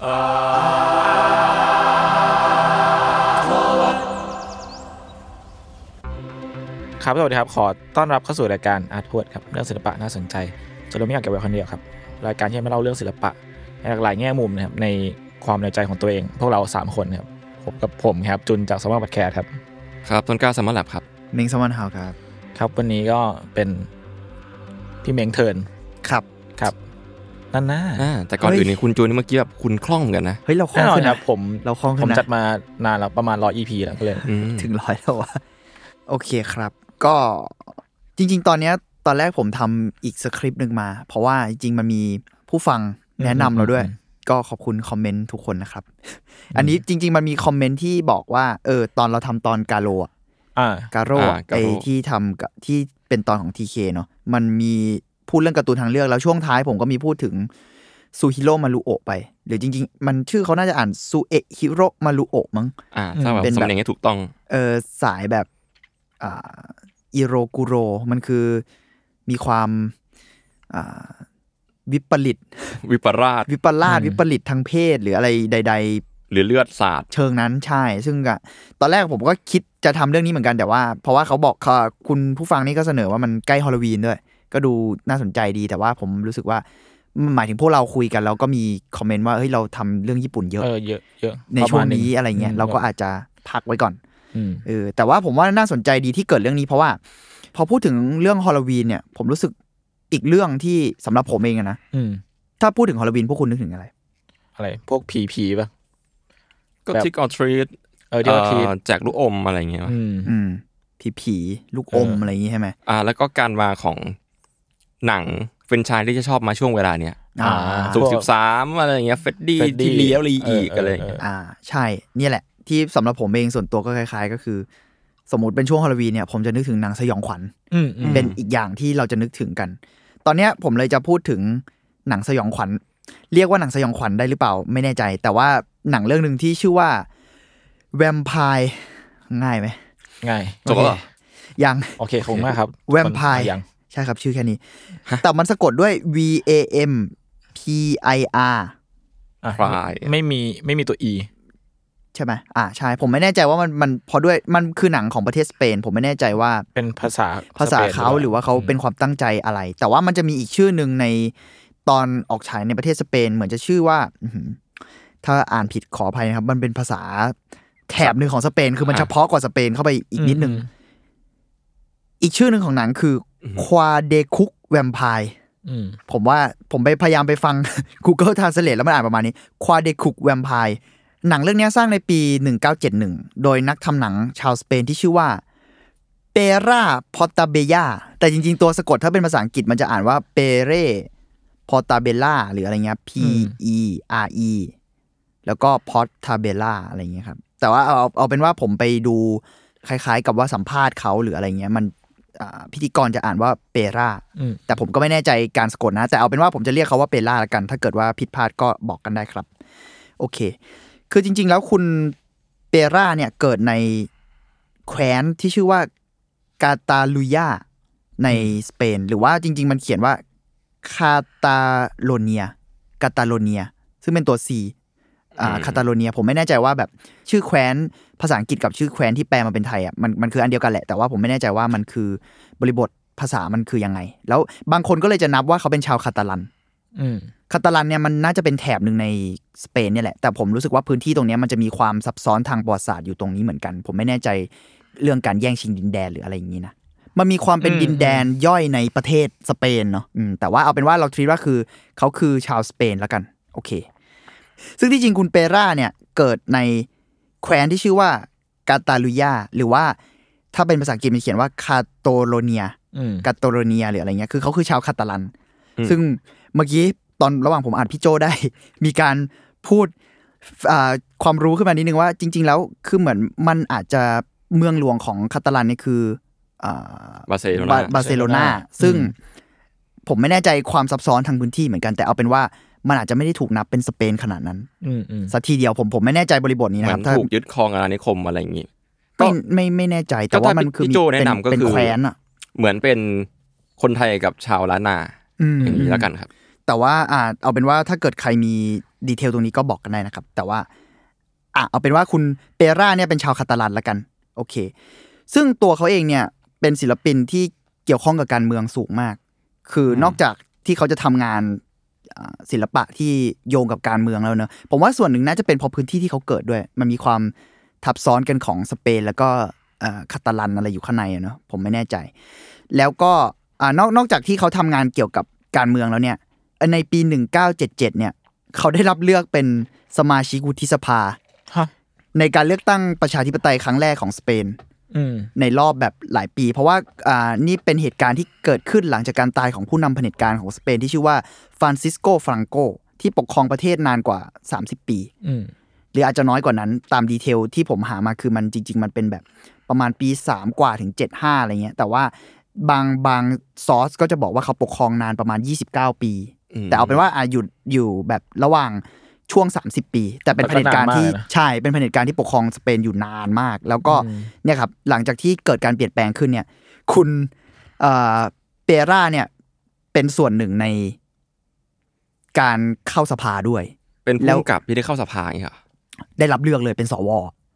ครับสวัสดีครับ ขอต้อนรับเข้าสู่รายการอาร์ตพูดครับเรื่องศิลปะน่าสนใจจะเราไม่อยากเก็บไว้คนเดียวครับ รายการที่จะมาเล่าเรื่องศิลปะในหลากหลายแง่มุมนะครับในความในใจของตัวเอง พวกเรา 3 คนครับผมกับผมครับจุนจากสมาร์ทบัตแคร์ครับครับต้นกล้าซัมมอร์แลบครับเมงสมันฮาวครับ ครับวันนี้ก็เป็นพี่เม้งเทิร์นครับครับ นั่นนะอ่าแต่ก่อนเฮ้ยอื่นนี่คุณจูนนี่เมื่อกี้แบบคุณคล่องเหมือนกันนะเฮ้ยเราคล่อแน่งนอนขึ้นคนะรับผมเราคล่องขึ้ผมนนะจัดมานานแล้วประมาณร้อย EP แล้วก็เลยอืมถึงร้อยแล้ววะโอเคครับ ก็จริง ๆ ตอนเนี้ยตอนแรกผมทำอีกสคริปต์หนึ่งมา เพราะว่าจริงๆมันมีผู้ฟังแนะนำเราด้วยอืมก็ขอบคุณคอมเมนต์ทุกคนนะครับ อันนี้จริง ๆ มันมีคอมเมนต์ที่บอกว่าเออตอนเราทำตอนกาโลอะอ่ากาโรอะอ่ากาไอโร่ที่ทำกับที่เป็นตอนของทีเคเนาะมันมี พูดเรื่องการ์ตูนทางเลือกแล้วช่วงท้ายผมก็มีพูดถึงซูฮิโร่มารุโอะไป หรือจริง ๆ มันชื่อเขาน่าจะอ่านซูเอะฮิโร่มารุโอะมั้งอ่าถ้าแบบเป็นแบบสำเนียงให้ถูกต้อง เออสายแบบอ่าอิโรกุโรมันคือมีความอ่าวิปริต วิปราช วิปลาสวิปริตทางเพศหรืออะไรใดหรือเลือดสาดๆเชิงนั้นใช่ ซึ่งอะตอนแรกผมก็คิดจะทำเรื่องนี้เหมือนกันแต่ว่า เพราะว่าเขาบอกค่ะคุณผู้ฟังนี่ก็เสนอว่ามันใกล้ฮอลลวีนด้วย ก็ดูน่าสนใจดีแต่ว่าผมรู้สึกว่ามันหมายถึงพวกเราคุยกันแล้วก็มีคอมเมนต์ว่าเฮ้ยเราทำเรื่องญี่ปุ่นเยอะเออเยอะเยอะในประช่วมางณหนี้อะไรเงี้ยมเราก็อาจจะพักไว้ก่อนอืมเออแต่ว่าผมว่าน่าสนใจดีที่เกิดเรื่องนี้เพราะว่า พอพูดถึงเรื่องฮอลลวีนเนี่ย ผมรู้สึกอีกเรื่องที่สำหรับผมเองอะนะอืมถ้าพูดถึงฮอลลวีนพวกคุณนึกถึงอะไร อะไร พวกผีผีป่ะก็แบบทิกออทรีตเออที่เราทีแจกลูกอมอะไรอย่างเงี้ยอืมอืมผีผีลูกอมเออออะไรอย่างงี้ใช่ไหมอ่า แล้วก็การมาของ หนังเฟรนไชายที่จะชอบมาช่วงเวลาเนี้ยอ่าสุกสิบสามอะไรอย่างเงี้ยเฟดดี้ Freddy ที่เลี้ยวรีอีกเออเออออะไรอย่างเงี้ยอ่าใช่เนี่ยแหละ ที่สำหรับผมเองส่วนตัวก็คล้าย ๆ ก็คือ สมมติเป็นช่วงฮอลลวีนเนี่ยผมจะนึกถึงหนังสยองขวัญอืมอืมเป็นอีกอย่างที่เราจะนึกถึงกัน ตอนเนี้ยผมเลยจะพูดถึงหนังสยองขวัญ เรียกว่าหนังสยองขวัญได้หรือเปล่าไม่แน่ใจ แต่ว่าหนังเรื่องหนึ่งที่ชื่อว่าแวมไพร์ง่ายไหมง่ายจบแล้วเหรอยังโอเคขอบคุณมากครับแวมไพร์ยังใช่ครับ ชื่อแค่นี้ แต่มันสะกดด้วย V A M P I R อะ Pride ไม่มีไม่มีตัว e ใช่ไหมอ่าใช่ ผมไม่แน่ใจว่ามันมันพอด้วยมันคือหนังของประเทศสเปน ผมไม่แน่ใจว่าเป็นภาษาภาษาสปนเขาหรือว่าเขาเป็นความตั้งใจอะไร แต่ว่ามันจะมีอีกชื่อหนึ่งในตอนออกฉายในประเทศสเปน เหมือนจะชื่อว่าอื้อหือถ้าอ่านผิดขออภัยนะครับ มันเป็นภาษาแถบหนึ่งของสเปน คือมันเฉพาะกว่าสเปนเข้าไปอีกนิดนึงอีกชื่อหนึ่งของหนังคือ ควาเดคุกแวมไพร์อืมผมว่าผมไปพยายามไปฟัง Google Translate แล้วมันอ่านประมาณนี้ควาเดคุกแวมไพร์หนังเรื่องนี้สร้างในปี 1971 โดยนักทำหนังชาวสเปนที่ชื่อว่าเปราพอตาเบยาแต่จริง ๆ ตัวสะกดถ้าเป็นภาษาอังกฤษมันจะอ่านว่าเปเรพอตาเบล่าหรืออะไรเงี้ย P E R E แล้วก็พอตาเบล่าอะไรเงี้ยครับ แต่ว่าเอาเอาเอาเป็นว่าผมไปดูคล้าย ๆ กับว่าสัมภาษณ์เขาหรืออะไรเงี้ย มันอ่า พิธีกรจะอ่านว่าเปราอืมแต่ผมก็ไม่แน่ใจการสะกดนะ แต่เอาเป็นว่าผมจะเรียกเขาว่าเปล่าละกัน ถ้าเกิดว่าผิดพลาดก็บอกกันได้ครับ โอเค คือจริง ๆ แล้วคุณเปราเนี่ยเกิดในแคว้นที่ชื่อว่ากาตาลุยาในสเปน หรือว่าจริง ๆ มันเขียนว่าคาตาโลเนียกาตาโลเนีย ซึ่งเป็นตัว C อ่าคาตาโลเนีย ผมไม่แน่ใจว่าแบบชื่อแคว้น ภาษาอังกฤษกับชื่อแคว้นที่แปลมาเป็นไทยอะมันมันคืออันเดียวกันแหละ แต่ว่าผมไม่แน่ใจว่ามันคือบริบทภาษามันคือยังไง แล้วบางคนก็เลยจะนับว่าเขาเป็นชาวคาตาลันอืมคาตาลันเนี่ยมันน่าจะเป็นแถบหนึ่งในสเปนเนี่ยแหละ แต่ผมรู้สึกว่าพื้นที่ตรงเนี้ยมันจะมีความซับซ้อนทางประวัติศาสตร์อยู่ตรงนี้เหมือนกัน ผมไม่แน่ใจเรื่องการแย่งชิงดินแดนหรืออะไรอย่างนี้นะมันมีความเป็นอืมดินแดนย่อยในประเทศสเปนเนาะอืมแต่ว่าเอาเป็นว่าเราทรีว่าคือเขาคือชาวสเปนแล้วกัน โอเค ซึ่งที่จริงคุณเปร่าเนี่ยเกิดใน แคว้นที่ชื่อว่ากาตาลุยาหรือว่าถ้าเป็นภาษาอังกฤษมันเขียนว่าคาตาโลเนียอืมคาตาโลเนียหรืออะไรเงี้ยคือเขาคือชาวคาตาลันอืมซึ่งเมื่อกี้ตอนระหว่างผมอ่านพี่โจได้ มีการพูดอ่าความรู้ขึ้นมานิดนึงว่า จริง ๆ แล้วคือเหมือนมันอาจจะเมืองหลวงของคาตาลันนี่คืออ่าบาร์เซโลบานาบาร์เซโลนาซึ่งผมไม่แน่ใจความซับซ้อนทางพื้นที่เหมือนกันแต่เอาเป็นว่า มันอาจจะไม่ได้ถูกนับเป็นสเปนขนาดนั้นอืมอืมสักทีเดียวผมผมไม่แน่ใจบริบทนี้เหนะมืคอรับนถ้าถูกยึดครองอาณานิคมอะไรอย่างงี้ไม่ไม่ไม่แน่ใจแต่ก็ว่าถ้ามันคือพี่มีโจแนะเป็นนำก็เป็นคือแคว้นอะเหมือนเป็นคนไทยกับชาวล้านนาอืมอย่างนี้แล้วกันครับ แต่ว่าอ่าเอาเป็นว่าถ้าเกิดใครมีดีเทลตรงนี้ก็บอกกันได้นะครับ แต่ว่าอะเอาเป็นว่าคุณเปร่าเนี่ยเป็นชาวคาตาลันละกัน โอเค ซึ่งตัวเขาเองเนี่ยเป็นศิลปินที่เกี่ยวข้องกับการเมืองสูงมาก คืออนอกจากที่เขาจะทำงานอ่า ศิลปะที่โยงกับการเมืองแล้วเนอะผมว่าส่วนหนึ่งน่าจะเป็นเพราะพื้นที่ที่เขาเกิดด้วย มันมีความทับซ้อนกันของสเปนแล้วก็อ่าคาตาลันอะไรอยู่ข้างในอะเนอะผมไม่แน่ใจ แล้วก็อ่านอกนอกจากที่เขาทำงานเกี่ยวกับการเมืองแล้วเนี่ย ในปี 1977 เนี่ย เขาได้รับเลือกเป็นสมาชิกวุฒิสภาฮะในการเลือกตั้งประชาธิปไตยครั้งแรกของสเปนอืม ในรอบแบบหลายปี เพราะว่าอ่านี่เป็นเหตุการณ์ที่เกิดขึ้นหลังจากการตายของผู้นำเผด็จการของสเปนที่ชื่อว่าฟรานซิสโกฟรังโกที่ปกครองประเทศนานกว่า 30 ปีอืมหรืออาจจะน้อยกว่านั้นตาม detail ที่ผมหามาคือมันจริง ๆ มันเป็นแบบประมาณปี 3 กว่าถึง 75 อะไรเงี้ย แต่ว่าบางบางซอสก็จะบอกว่าเขาปกครองนานประมาณ 29 ปีอืมแต่เอาเป็นว่าอะหยุดอยู่แบบระหว่าง ช่วง 30 ปี แต่เป็นเผด็จการที่ก็นานมากนะใช่เป็นเผด็จการที่ปกครองสเปนอยู่นานมาก แล้วก็เนี่ยครับหลังจากที่เกิดการเปลี่ยนแปลงขึ้นเนี่ย คุณเอ่อเปร่าเนี่ยเป็นส่วนหนึ่งในการเข้าสภาด้วย เป็นแล้วผู้กำกับที่ได้เข้าสภาอย่างเงี้ยเหรอได้รับเลือกเลยเป็นสว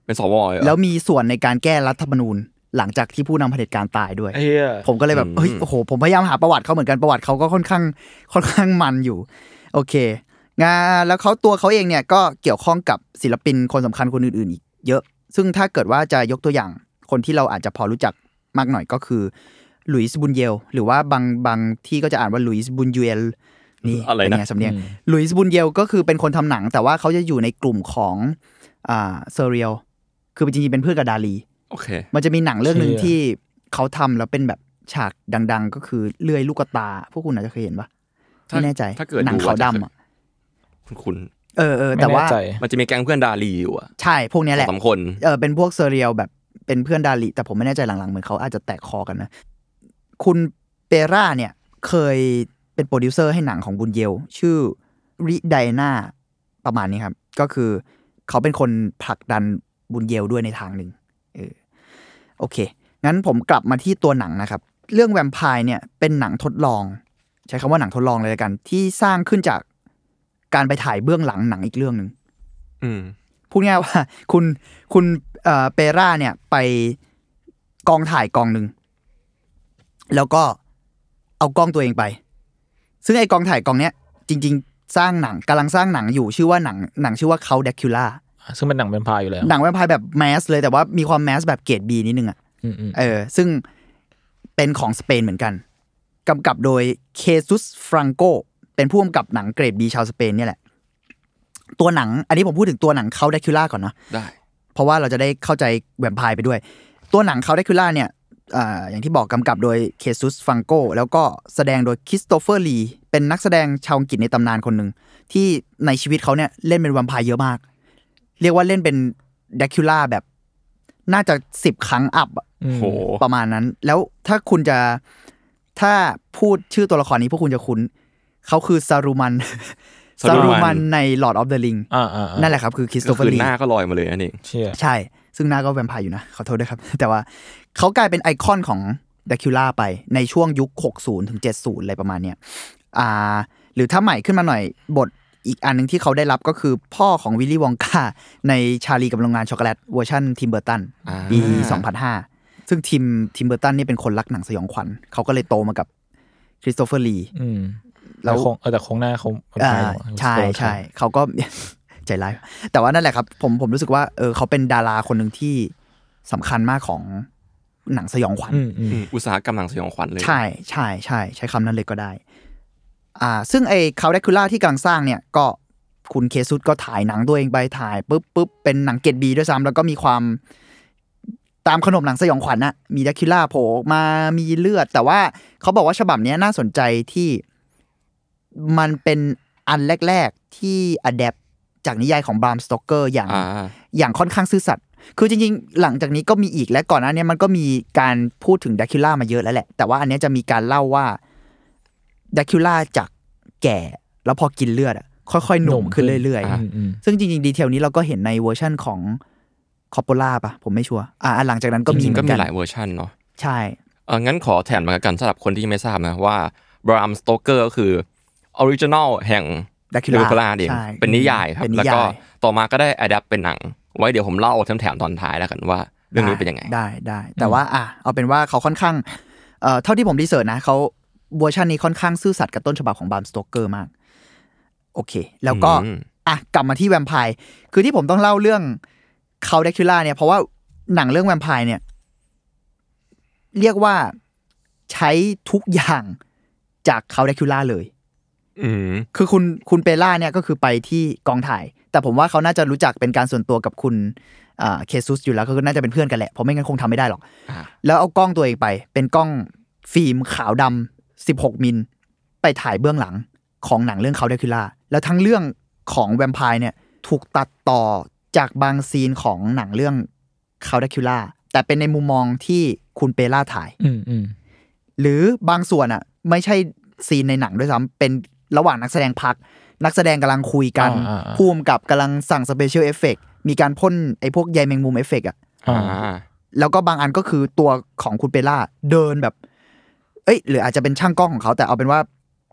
เป็นสวเหรอแล้วมีส่วนในการแก้รัฐธรรมนูญหลังจากที่ผู้นำเผด็จการตายด้วยไอ้เหี้ยผมก็เลยแบบอืมเฮ้ยโอ้โหผมพยายามหาประวัติเขาเหมือนกันประวัติเขาก็ค่อนข้างค่อนข้างมันอยู่ โอเค งานแล้วเขาตัวเขาเองเนี่ยก็เกี่ยวข้องกับศิลปินคนสำคัญคนอื่นๆอีกเยอะ ซึ่งถ้าเกิดว่าจะยกตัวอย่างคนที่เราอาจจะพอรู้จักมากหน่อยก็คือลุยส์บุนเยลหรือว่าบางบางที่ก็จะอ่านว่าลุยส์บุนเยลนี่อะไรเป็นนะไงสำเนียงลุยส์บุนเยลก็คือเป็นคนทำหนัง แต่ว่าเขาจะอยู่ในกลุ่มของอ่าเซเรียลคือจริงๆเป็นเพื่อนกับดาลีโอเค มันจะมีหนังเรื่องหนึ่งเชี่ยที่เขาทำแล้วเป็นแบบฉากดัง ๆ ก็คือเลื่อยลูกตา พวกคุณอาจจะเคยเห็นปะถ้าไม่แน่ใจถ้าเกิดหนังดูขาวอาจจะดำอะ คุณคุณเออเออไม่แต่ว่าแน่ใจมันจะมีแก๊งเพื่อนดาลีอยู่อะใช่พวกเนี้ยแหละสามคนเออเป็นพวกเซเรียลแบบเป็นเพื่อนดาลิแต่ผมไม่แน่ใจหลังๆเหมือนเขาอาจจะแตกคอกันนะคุณเปร่าเนี่ยเคยเป็นโปรดิวเซอร์ให้หนังของบุญเยล ชื่อริไดนาประมาณนี้ครับ ก็คือเขาเป็นคนผลักดันบุญเยลด้วยในทางหนึ่งเออโอเค งั้นผมกลับมาที่ตัวหนังนะครับ เรื่องแวมไพร์เนี่ยเป็นหนังทดลอง ใช้คำว่าหนังทดลองเลยละกัน ที่สร้างขึ้นจาก การไปถ่ายเบื้องหลังหนังอีกเรื่องหนึ่งอืมพูดง่ายๆว่า คุณคุณเอ่อเปร่าเนี่ย ไปกองถ่ายกองหนึ่งแล้วก็เอากล้องตัวเองไป ซึ่งไอ้กองถ่ายกองเนี้ย จริง ๆ สร้างหนังกำลังสร้างหนังอยู่ชื่อว่าหนังหนังชื่อว่าเขาเดคิล่าซึ่งเป็นหนังเป็นพายอยู่แล้ว หนังแวมไพร์แบบแมสเลยแต่ว่ามีความแมสแบบเกรดบีนิดนึงอะอืมอืมเออ ซึ่งเป็นของสเปนเหมือนกันกำกับโดยเคซุสฟรังโก เป็นผู้กำกับหนังเกรดบีชาวสเปนเนี่ยแหละ ตัวหนัง อันนี้ผมพูดถึงตัวหนังเขาเดคิล่าก่อนเนาะได้ เพราะว่าเราจะได้เข้าใจแวมไพร์ไปด้วย ตัวหนังเขาแดรกคูลาเนี่ยอ่าอย่างที่บอกกำกับโดยเคซุสฟรังโกแล้วก็แสดงโดยคริสโตเฟอร์ลีเป็นนักแสดงชาวอังกฤษในตำนานคนหนึ่งที่ในชีวิตเขาเนี่ยเล่นเป็นแวมไพร์เยอะมาก เรียกว่าเล่นเป็นแดรกคูลาแบบน่าจะสิบครั้ง up อะอืมโหประมาณนั้น แล้วถ้าคุณจะถ้าพูดชื่อตัวละครนี้พวกคุณจะคุ้น เขาคือซารูมันซา Saruman รูมันใน Lord of the Ring อ่าอ่าอ่านั่นแหละครับคือก็คือคริสโตเฟอร์ลีหน้าก็ลอยมาเลยนั่นเองเชี่ยใช่ ซึ่งหน้าก็แวมไพร์อยู่นะ ขอโทษด้วยครับ แต่ว่าเขากลายเป็นไอคอนของแดรกคูลาไปในช่วงยุค 60 ถึง 70 อะไรประมาณเนี้ยอ่า หรือถ้าใหม่ขึ้นมาหน่อยบทอีกอันหนึ่งที่เขาได้รับก็คือพ่อของวิลลี่วองกาในชาลีกับโรงงานช็อกโกแลตเวอร์ชันทิมเบอร์ตันอ่าปี 2005 ซึ่งทีมทีมเบอร์ตันนี่เป็นคนรักหนังสยองขวัญเขาก็เลยโตมากับคริสโตเฟอร์ลีอืม แล้วแล้วคงเออแต่คงหน้าเขาอ่าใช่ใช่เขาก็ใจร้ายแต่ว่านั่นแหละครับ ผมผมรู้สึกว่าเออเขาเป็นดาราคนหนึ่งที่สำคัญมากของหนังสยองขวัญอืมอืมอืมอุตสาหกรรมหนังสยองขวัญเลย ใช่ใช่ใช่ใช้คำนั้นเลยก็ได้ อ่า ซึ่งไอ้ Count Dracula ที่กำลังสร้างเนี่ย ก็คุณเคซุสก็ถ่ายหนังตัวเองไปถ่ายปุ๊บปุ๊บเป็นหนังเกรดบีด้วยซ้ำแล้วก็มีความตามขนบหนังสยองขวัญนะมีแดรกคูลาโผล่ออกมามีเลือด แต่ว่าเขาบอกว่าฉบับเนี้ยน่าสนใจที่ มันเป็นอันแรก ๆ ที่อัดแอปจากนิยายของบรามสโตเกอร์อย่างอ่าอย่างค่อนข้างซื่อสัตย์คือจริงๆ หลังจากนี้ก็มีอีกและก่อนหน้านี้มันก็มีการพูดถึงด r คิล่ามาเยอะแล้วแหละ แต่ว่าอันเนี้ยจะมีการเล่าว่าด r คิล่าจากแก่ แล้วพอกินเลือดอะค่อยๆ หนุ่มขึ้นเรื่อยอืมอืมๆซึ่งจริงๆ ดีเทลนี้เราก็เห็นในเวอร์ชั่นของคอปโปล่าปะผมไม่ชัวร์อ่าอันหลังจากนั้นก็จมีริงเหๆก็มือนมีกันหลายเวอร์ชันเนาะใช่เอองั้นขอแถมมากันสำหรับคนที่ไม่ทราบนะว่าบรามสโตเกอร์ก็คือ ออริจินอลแห่งด r คิเดล่าลคลาเองใช่เป็นนิยายครับเป็นนิยายแล้วก็ต่อมาก็ได้ adapt เป็นหนัง ไว้เดี๋ยวผมเล่าแถมๆตอนท้ายแล้วกันว่า เรื่องนี้เป็นยังไง ได้ได้ แต่ว่าอะเอาเป็นว่าเขาค่อนข้างเอ่อเท่าที่ผม research นะเขาเวอร์ชันนี้ค่อนข้างซื่อสัตย์กับต้นฉบับของบรามสโตเกอร์มาก โอเค แล้วก็อืมอะกลับมาที่แวมไพร์คือที่ผมต้องเล่าเรื่องเขาเดคิล่าเนี่ย เพราะว่าหนังเรื่องแวมไพร์เนี่ย เรียกว่าใช้ทุกอย่างจากเขาเดคิล่าเลย อืมคือคุณคุณเปล่าเนี่ยก็คือไปที่กองถ่าย แต่ผมว่าเขาน่าจะรู้จักเป็นการส่วนตัวกับคุณอ่าเคซุสอยู่แล้วก็คือน่าจะเป็นเพื่อนกันแหละเพราะไม่งั้นคงทำไม่ได้หรอกอ่าแล้วเอากล้องตัวเองไป เป็นกล้องฟิล์มขาวดำ16 มิล ไปถ่ายเบื้องหลังของหนังเรื่องเขาเดคิล่าแล้วทั้งเรื่องของแวมไพร์เนี่ยถูกตัดต่อจากบางซีนของหนังเรื่อง Count Dracula แต่เป็นในมุมมองที่คุณเปเรถ่ายอืมอืมหรือบางส่วนอะ ไม่ใช่ซีนในหนังด้วยซ้ำเป็น ระหว่างนักแสดงพัก นักแสดงกำลังคุยกันอ่าอ่าอ่าผู้กำกับกำลังสั่ง special effect มีการพ่นไอ้พวกใยแมงมุมเอฟเฟกอะอ่าอ่าแล้วก็บางอันก็คือตัวของคุณเปเรเดินแบบ เอ้ย หรืออาจจะเป็นช่างกล้องของเขาแต่เอาเป็นว่า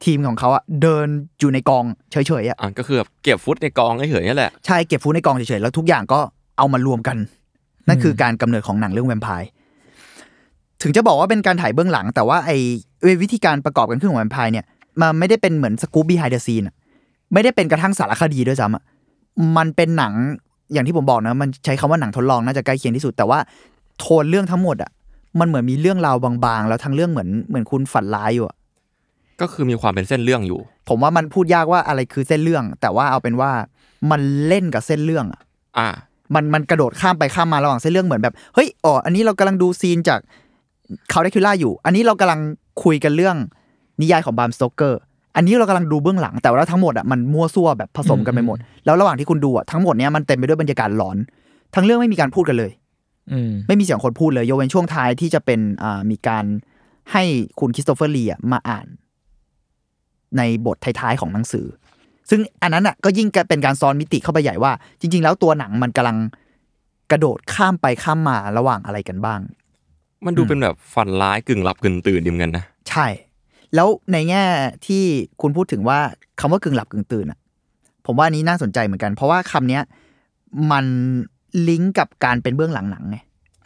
ทีมของเขาอะเดินอยู่ในกองเฉยๆอะอ่าก็คือแบบเก็บฟุตในกองเฉยๆนี่แหละใช่เก็บฟูดในกองเฉยๆแล้วทุกอย่างก็เอามารวมกัน นั่นคือการกำเนิดของหนังเรื่องแวมไพร์ถึงจะบอกว่าเป็นการถ่ายเบื้องหลัง แต่ว่าไอ้วิธีการประกอบกันขึ้นของแวมไพร์เนี่ย มันไม่ได้เป็นเหมือนสกู๊ป behind the scene อะไม่ได้เป็นกระทั่งสารคดีด้วยซ้ำอะมันเป็นหนังอย่างที่ผมบอกนะ มันใช้คำว่าหนังทดลองน่าจะใกล้เคียงที่สุด แต่ว่าโทนเรื่องทั้งหมดอะมันเหมือนมีเรื่องราวบางๆ แล้วทั้งเรื่องเหมือนเหมือนคุณฝันร้ายอยู่อะก็คือมีความเป็นเส้นเรื่องอยู่ ผมว่ามันพูดยากว่าอะไรคือเส้นเรื่อง แต่ว่าเอาเป็นว่ามันเล่นกับเส้นเรื่องอะอ่า มันมันกระโดดข้ามไปข้ามมาระหว่างเส้นเรื่องเหมือนแบบเฮ้ยอ๋ออันนี้เรากำลังดูซีนจากเขาได้คิล่าอยู่ อันนี้เรากำลังคุยกันเรื่อง นิยายของบามสโตเกอร์อันนี้เรากำลังดูเบื้องหลังแต่ว่าทั้งหมดอะมันมั่วซั่วแบบผสมกันไปหมด แล้วระหว่างที่คุณดูอะทั้งหมดเนี้ยมันเต็มไปด้วยบรรยากาศหลอน ทั้งเรื่องไม่มีการพูดกันเลยอืมไม่มีเสียงคนพูดเลยยกเว้นช่วงท้ายที่จะเป็นอ่ามีการให้คุณคริสโตเฟอร์ลีอะมาอ่าน ในบทท้ายๆของหนังสือ ซึ่งอันนั้นอะก็ยิ่งเป็นการซ้อนมิติเข้าไปใหญ่ว่า จริง ๆ แล้วตัวหนังมันกำลังกระโดดข้ามไปข้ามมาระหว่างอะไรกันบ้าง มันดูเป็นแบบฝันร้ายกึ่งหลับกึ่งตื่นดิมอนกันนะใช่ แล้วในแง่ที่คุณพูดถึงว่าคำว่ากึ่งหลับกึ่งตื่นอะ ผมว่าอันนี้น่าสนใจเหมือนกัน เพราะว่าคำเนี้ยมันลิงก์กับการเป็นเบื้องหลังหนังไง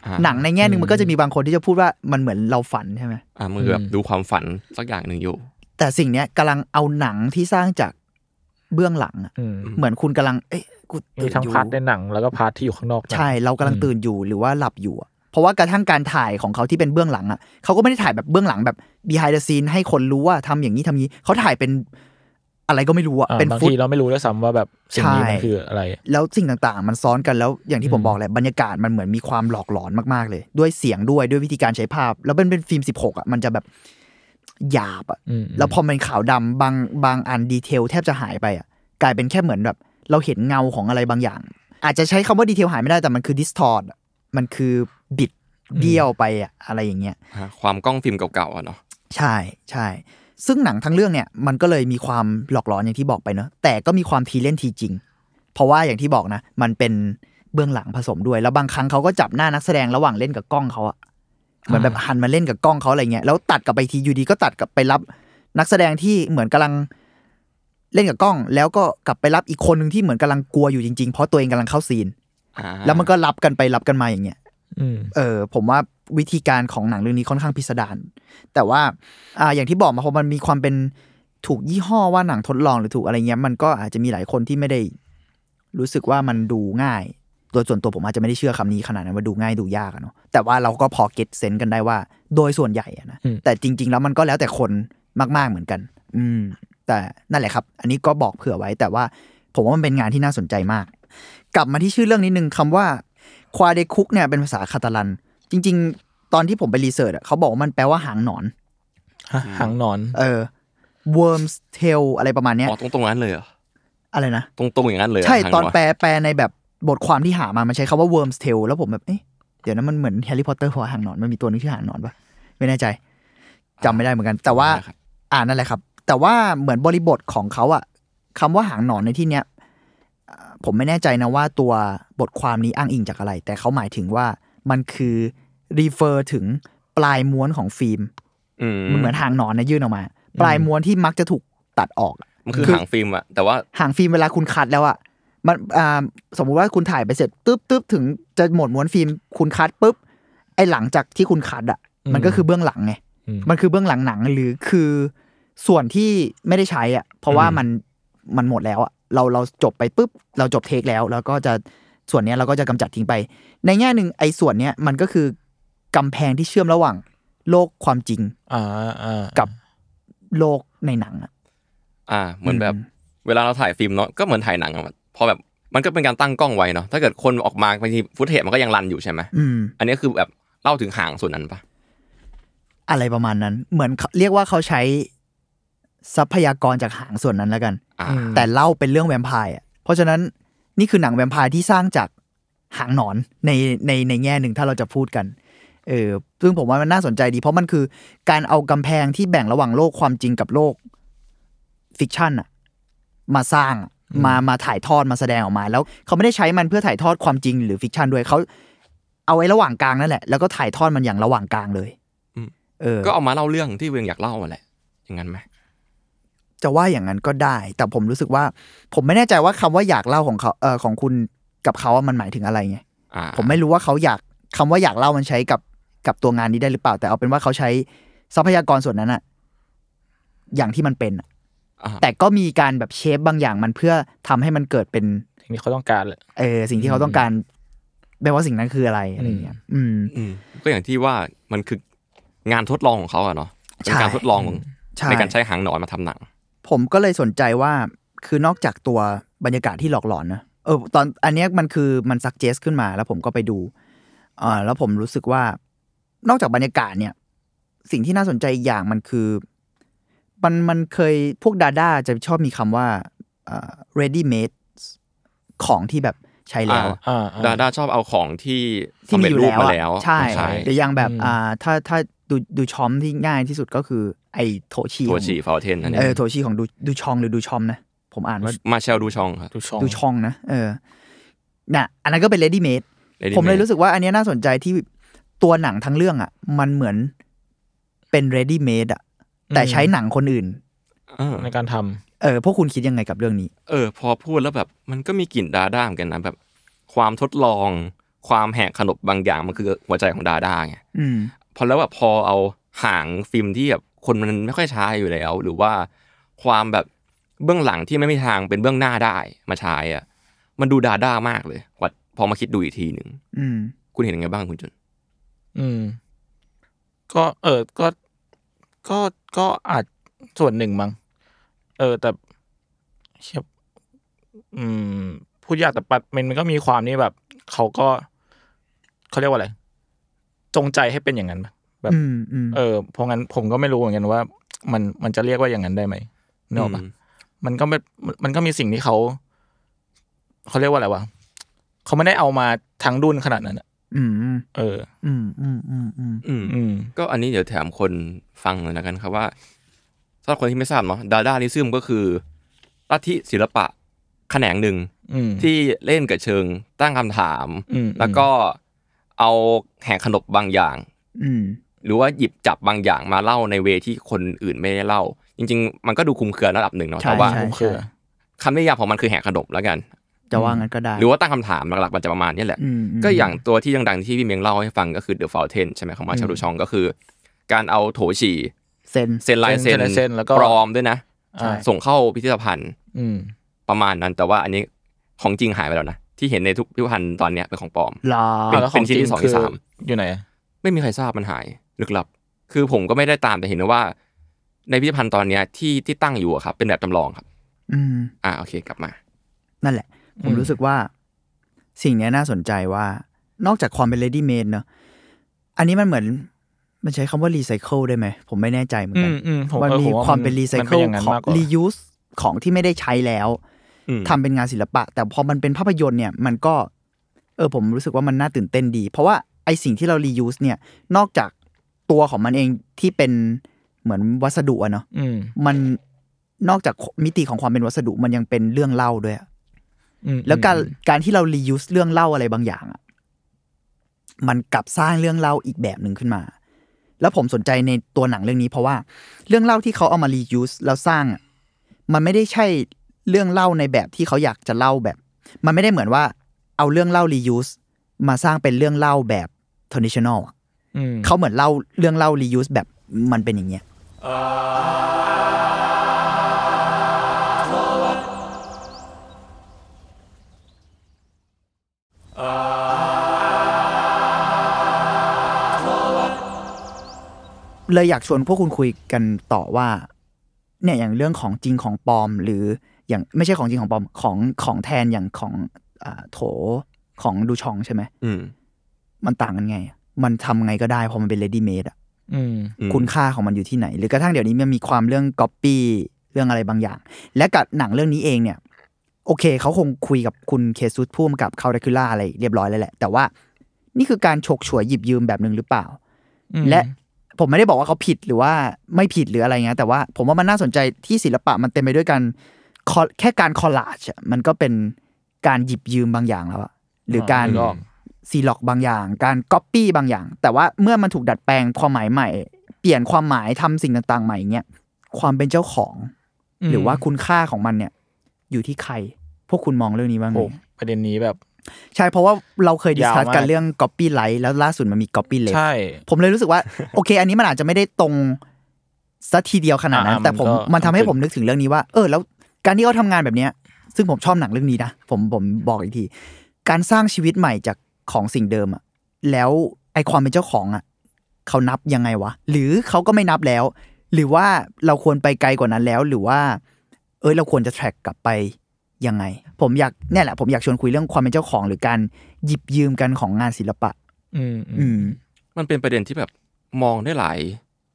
อ่าหนังในแง่หนึ่งมันก็จะมีบางคนที่จะพูดว่ามันเหมือนเราฝันใช่ไหมอ่ามันคือแบบดูความฝันสักอย่างหนึ่งอยู่ แต่สิ่งเนี้ยกำลังเอาหนังที่สร้างจากเบื้องหลังอะอืมเหมือนคุณกำลัง เอ๊ะกูมีตื่นทั้งอยู่ part ในหนังแล้วก็ part ที่อยู่ข้างนอกหนังใช่ เรากำลังตื่นอยู่หรือว่าหลับอยู่อะ เพราะว่ากระทั่งการถ่ายของเขาที่เป็นเบื้องหลังอะเขาก็ไม่ได้ถ่ายแบบเบื้องหลังแบบ behind the scene ให้คนรู้ว่าทำอย่างนี้ทำนี้เขาถ่ายเป็นอะไรก็ไม่รู้อะอ่าเป็นบาง footage ทีเราไม่รู้ด้วยซ้ำว่าแบบสิ่งนี้ใช่มันคืออะไร แล้วสิ่งต่างๆ มันซ้อนกันแล้วอย่างที่ผมอืมบอกแหละบรรยากาศมันเหมือนมีความหลอกหลอนมากๆเลย ด้วยเสียงด้วยด้วยวิธีการใช้ภาพ แล้วเป็นเป็นฟิล์ม16อะมันจะแบบหยาบอะอืมแล้วพอมันขาวดำบางบางอัน detail แทบจะหายไปอะกลายเป็นแค่เหมือนแบบ เราเห็นเงาของอะไรบางอย่าง อาจจะใช้คำว่า detail หายไม่ได้แต่มันคือ distort มันคือบิด เบี้ยวไปอะอะไรอย่างเงี้ยอ่าความกล้องฟิล์มเก่าๆอะเนาะใช่ใช่ซึ่งหนังทั้งเรื่องเนี่ยมันก็เลยมีความหลอกหลอนอย่างที่บอกไปเนอะแต่ก็มีความทีเล่นทีจริง เพราะว่าอย่างที่บอกนะ มันเป็นเบื้องหลังผสมด้วย แล้วบางครั้งเขาก็จับหน้านักแสดงระหว่างเล่นกับกล้องเขาอะเหมือนแบบหันมาเล่นกับกล้องเขาอะไรเงี้ยแล้วตัดกลับไปทีอยู่ดีก็ตัดกลับไปรับนักแสดงที่เหมือนกำลังเล่นกับกล้อง แล้วก็กลับไปรับอีกคนหนึ่งที่เหมือนกำลังกลัวอยู่จริงๆ เพราะตัวเองกำลังเข้าซีนอ่าแล้วมันก็รับกันไปรับกันมาอย่างเงี้ยอืม เออผมว่าวิธีการของหนังเรื่องนี้ค่อนข้างพิสดารแต่ว่าอ่าอย่างที่บอกมาพอมันมีความเป็นถูกยี่ห้อว่าหนังทดลองหรือถูกอะไรเงี้ยมันก็อาจจะมีหลายคนที่ไม่ได้รู้สึกว่ามันดูง่าย โดยส่วนตัวผมอาจจะไม่ได้เชื่อคำนี้ขนาดนั้นว่าดูง่ายดูยากอะเนาะแต่ว่าเราก็พอเก็ตเซนส์กันได้ว่า โดยส่วนใหญ่อะนะอืมแต่จริง ๆ แล้วมันก็แล้วแต่คนมาก ๆเหมือนกัน อืม แต่นั่นแหละครับ อันนี้ก็บอกเผื่อไว้แต่ว่าผมว่ามันเป็นงานที่น่าสนใจมาก กลับมาที่ชื่อเรื่องนิดนึงคำว่า ควาเดคุกเนี่ยเป็นภาษาคาตาลัน จริง ๆ ตอนที่ผมไปรีเสิร์ชอะเขาบอกว่ามันแปลว่าหางหนอนฮะหางหนอน เออ worm's tail อะไรประมาณเนี้ยอ๋อตรงตรงๆนั้นเลยเหรออะไรนะตรงตรงๆอย่างนั้นเลยเหรใช่ทางตอนวะแปลแปลในแบบบทความที่หามามันใช้คำว่า worm's tail แล้วผมแบบเอ๊ะเดี๋ยวนั้นมันเหมือนแฮร์รี่พอตเตอร์หัวหางหนอนมันมีตัวนึงชื่อหางหนอนปะไม่แน่ใจจำไม่ได้เหมือนกัน แต่ว่าครับอ่านั่นแหละครับ แต่ว่าเหมือนบริบทของเขาอะคำว่าหางหนอนในที่เนี้ยอ่า ผมไม่แน่ใจนะว่าตัวบทความนี้อ้างอิงจากอะไร แต่เขาหมายถึงว่ามันคือ refer ถึงปลายม้วนของฟิล์มอืมมันเหมือนหางหนอนนะยื่นออกมา ปลายม้วนที่มักจะถูกตัดออกมันคือคือหางฟิล์มอะแต่ว่าหางฟิล์มเวลาคุณคัดแล้วอะมันอ่าสมมุติว่าคุณถ่ายไปเสร็จตึ๊บตึ๊บถึงจะหมดม้วนฟิล์มคุณคัดปุ๊บไอ้หลังจากที่คุณคัดอะอืมมันก็คือเบื้องหลังไงอืมมันคือเบื้องหลังหนังหรือคือส่วนที่ไม่ได้ใช้อะ เพราะว่ามันมันหมดแล้วอะ เราเราจบไปปุ๊บเราจบเทคแล้ว แล้วก็จะส่วนเนี้ยเราก็จะกำจัดทิ้งไป ในแง่หนึ่งไอ้ส่วนเนี้ยมันก็คือกำแพงที่เชื่อมระหว่าง โลกความจริงอ่าอ่ากับโลกในหนังอะอ่า เหมือนแบบอืมเวลาเราถ่ายฟิล์มเนาะก็เหมือนถ่ายหนังอะพอแบบมันก็เป็นการตั้งกล้องไว้เนาะถ้าเกิดคนออกมาบางทีฟุตเทจมันก็ยังรันอยู่ใช่ไหมอืมอันนี้คือแบบเล่าถึงหางส่วนนั้นปะอะไรประมาณนั้น เหมือนเขาเรียกว่าเขาใช้ ทรัพยากรจากหางส่วนนั้นแล้วกันอ่าอืมแต่เล่าเป็นเรื่องแวมไพร์อะเพราะฉะนั้นนี่คือหนังแวมไพร์ที่สร้างจากหางหนอนในในในแง่หนึ่งถ้าเราจะพูดกันเออซึ่งผมว่ามันน่าสนใจดี เพราะมันคือการเอากำแพงที่แบ่งระหว่างโลกความจริงกับโลก fiction อะมาสร้างอะมามาถ่ายทอดมาแสดงออกมา แล้วเขาไม่ได้ใช้มันเพื่อถ่ายทอดความจริงหรือ fiction ด้วยเขาเอาไว้ระหว่างกลางนั่นแหละ แล้วก็ถ่ายทอดมันอย่างระหว่างกลางเลยเออ ก็เอามาเล่าเรื่องที่เวงอยากเล่าอะแหละอย่างนั้นไหม จะว่าอย่างนั้นก็ได้ แต่ผมรู้สึกว่า ผมไม่แน่ใจว่าคำว่าอยากเล่าของเขาเออของคุณกับเขาอะมันหมายถึงอะไรไงอ่าผมไม่รู้ว่าเขาอยากคำว่าอยากเล่ามันใช้กับกับตัวงานนี้ได้หรือเปล่า แต่เอาเป็นว่าเขาใช้ทรัพยากรส่วนนั้นอะอย่างที่มันเป็นอะอ่าแต่ก็มีการแบบเชฟบางอย่างมันเพื่อทำให้มันเกิดเป็นสิ่งที่เขาต้องการแหละเออสิ่งที่เขาต้องการแปลว่าสิ่งนั้นคืออะไรอะไรเงี้ย อืมอืมก็อย่างที่ว่ามันคืองานทดลองของเขาอะเนาะเป็นใช่การทดลองใช่ในการใช้หางหนอนมาทำหนัง ผมก็เลยสนใจว่าคือนอกจากตัวบรรยากาศที่หลอกหลอนนะเออตอนอันเนี้ยมันคือมันซักเจสขึ้นมาแล้วผมก็ไปดูอ่าแล้วผมรู้สึกว่านอกจากบรรยากาศเนี่ย สิ่งที่น่าสนใจอีกอย่างมันคือ มันมันเคยพวกดาด้าจะชอบมีคำว่าอ่า ready made ของที่แบบใช้แล้วอะอ่าดาด้าชอบเอาของที่ที่สำมีเร็จอยู่รูปแล้วมาอะแล้ว ใช่มาใช้หรืออย่างแบบอืมอ่าถ้าถ้า ดูดูชอมที่ง่ายที่สุดก็คือ ไอ้โถชีตัวของฉีฟาวเทนนั่นเอเอองโถชีของดูดูชองหรือดูชอมนะ ผมอ่านว่ามาเชลดูชองครับดูช่องดูช่องนะเออน่ะอันนั้นก็เป็น ready made Ready ผมเลย made รู้สึกว่าอันเนี้ยน่าสนใจที่ตัวหนังทั้งเรื่องอะ มันเหมือนเป็น ready made อะแต่ใช้หนังคนอื่นเออในการทำเออพวกคุณคิดยังไงกับเรื่องนี้ เออ พอพูดแล้วแบบ มันก็มีกลิ่นดาด้าเหมือนกันนะแบบ ความทดลอง ความแหกขนบบางอย่างมันคือหัวใจของดาด้าไงอืม พอแล้วแบบพอเอาหางฟิล์มที่แบบคนมันไม่ค่อยใช้อยู่แล้ว หรือว่าความแบบเบื้องหลังที่ไม่มีทางเป็นเบื้องหน้าได้มาใช้อะ มันดูดาด้ามากเลยวัดพอมาคิดดูอีกทีหนึ่งอืมคุณเห็นยังไงบ้างคุณจุนอืม ก็เออก็ก็ก็อาจส่วนหนึ่งมั้งเออ แต่เชียบอืมพูดยากแต่ปัดมันมันก็มีความนี่แบบ เขาก็เขาเรียกว่าอะไร จงใจให้เป็นอย่างนั้นปะแบบอืมอืมเออเพราะงั้นผมก็ไม่รู้เหมือนกันว่า มันมันจะเรียกว่าอย่างนั้นได้ไหมเนกอะปะอืมมันก็ไม่มันมันก็มีสิ่งที่เขาเขาเรียกว่าอะไรวะเขาไม่ได้เอามาทั้งดุนขนาดนั้นอะอืม เอออืมอืมอืมอืมอืมอืมก็อันนี้เดี๋ยวแถมคนฟังหน่อยแล้วกันครับว่าสำหรับคนที่ไม่ทราบเนาะดาด้านิซึมก็คือลัทธิศิลปะแขนงหนึ่งอืมที่เล่นกับเชิงตั้งคำถามอืมแล้วก็ เอาแหกขนบบางอย่าง อืมหรือว่าหยิบจับบางอย่างมาเล่าในเวที่คนอื่นไม่ได้เล่า จริง ๆ มันก็ดูคลุมเครือระดับหนึ่งเนาะใช่แต่ว่าใช่ผมคือคำนิยามของมันคือแหกขนบแล้วกันจะว่างั้นก็ได้ หรือว่าตั้งคำถามหลักๆมันจะประมาณนี้แหละอืมมก็อย่างตัวที่ดังๆที่พี่เมียงเล่าให้ฟังก็คือ The Fountain ใช่ไหมของมาชารุชองก็คือ การเอาโถฉี่เซ็นเซ็นลายเซ็นเซ็นลายเซ็นแล้วก็ปลอมด้วยนะใช่ส่งเข้าพิพิธภัณฑ์อืมประมาณนั้นแต่ว่าอันนี้ของจริงหายไปแล้วนะ ที่เห็นในทุกพิพิธภัณฑ์ตอนเนี้ยเป็นของปลอมลาเป็นแล้วขเป็นชิ้นที่จริสองที่สามคือยู่ไหนอะไม่มีใครทราบมันหายลึกลับ คือผมก็ไม่ได้ตามแต่เห็นว่า ในพิพิธภัณฑ์ตอนเนี้ยที่ที่ตั้งอยู่อะครับ เป็นแบบจำลองครับ อืม อ่าโอเคกลับมา นั่นแหละ ผมรู้สึกว่าสิ่งเนี้ยน่าสนใจว่า นอกจากความเป็น ready made เนอะอันนี้มันเหมือนมันใช้คำว่า recycle ได้ไหม ผมไม่แน่ใจเหมือนอืกันมอืมผมมันออมีผความเป็น น recycle ย่างนั้นของมากกว่า reuse ของที่ไม่ได้ใช้แล้วอืม ทำเป็นงานศิลปะ แต่พอมันเป็นภาพยนตร์เนี่ยมันก็ เออผมรู้สึกว่ามันน่าตื่นเต้นดี เพราะว่าไอสิ่งที่เรา reuse เนี่ยนอกจากตัวของมันเองที่เป็นเหมือนวัสดุอะเนาะอืมมันนอกจากมิติของความเป็นวัสดุมันยังเป็นเรื่องเล่าด้วยอะอืมแล้วการการที่เรา reuse เรื่องเล่าอะไรบางอย่างอะมันกลับสร้างเรื่องเล่าอีกแบบหนึ่งขึ้นมา แล้วผมสนใจในตัวหนังเรื่องนี้เพราะว่า เรื่องเล่าที่เขาเอามา reuse แล้วสร้างอะมันไม่ได้ใช่ เรื่องเล่าในแบบที่เขาอยากจะเล่าแบบ มันไม่ได้เหมือนว่าเอาเรื่องเล่า reuse มาสร้างเป็นเรื่องเล่าแบบ traditional อะอืมเขาเหมือนเล่าเรื่องเล่า reuse แบบมันเป็นอย่างเงี้ยเลยอยากชวนพวกคุณคุยกันต่อว่า เนี่ยอย่างเรื่องของจริงของปลอมหรือ อย่างไม่ใช่ของจริงของปลอมของของแทนอย่างของอ่าโถของดูชองใช่ไหมอืมมันต่างกันไงอะมันทำไงก็ได้เพราะมันเป็น ready made อะอืมอืมคุณค่าของมันอยู่ที่ไหน หรือกระทั่งเดี๋ยวนี้มันมีความเรื่องก๊อปปี้เรื่องอะไรบางอย่าง และกับหนังเรื่องนี้เองเนี่ย โอเคเขาคงคุยกับคุณเจซุสผู้กำกับ Count Dracula อะไรเรียบร้อยแล้วแหละ แต่ว่านี่คือการฉกฉวยหยิบยืมแบบหนึ่งหรือเปล่าอืมและผมไม่ได้บอกว่าเขาผิดหรือว่าไม่ผิดหรืออะไรเงี้ยแต่ว่าผมว่ามันน่าสนใจที่ศิลปะมันเต็มไปด้วยการ col- แค่การ collage มันก็เป็นการหยิบยืมบางอย่างแล้วอะหรือการนึกออกซีร็อกซ์บางอย่าง การก๊อปปี้บางอย่าง แต่ว่าเมื่อมันถูกดัดแปลงความหมายใหม่ เปลี่ยนความหมายทำสิ่งต่างๆ ใหม่เงี้ยความเป็นเจ้าของ หรือว่าคุณค่าของมันเนี่ย อยู่ที่ใคร พวกคุณมองเรื่องนี้บ้างไหมโอ้ประเด็นนี้แบบ ใช่เพราะว่าเราเคย discuss ยาวมากกันเรื่อง copyright แล้วล่าสุดมันมี copyleft ใช่ผมเลยรู้สึกว่า โอเค อันนี้มันอาจจะไม่ได้ตรงสัทีเดียวขนาดนั้นอ่าแต่ผมมันก็มันทำให้มันเป็นผมนึกถึงเรื่องนี้ว่า เออ แล้ว การที่เขาทำงานแบบเนี้ย ซึ่งผมชอบหนังเรื่องนี้นะผมผมบอกอีกที การสร้างชีวิตใหม่จากของสิ่งเดิมอะแล้วไอความเป็นเจ้าของอะเขานับยังไงวะ หรือเขาก็ไม่นับแล้ว หรือว่าเราควรไปไกลกว่านั้นแล้ว หรือว่า เอ้ยเราควรจะแทร็กกลับไปยังไง ผมอยากเนี่ยแหละผมอยากชวนคุยเรื่องความเป็นเจ้าของ หรือการหยิบยืมกันของงานศิลปะ อืมอือืมมมันเป็นประเด็นที่แบบมองได้หลาย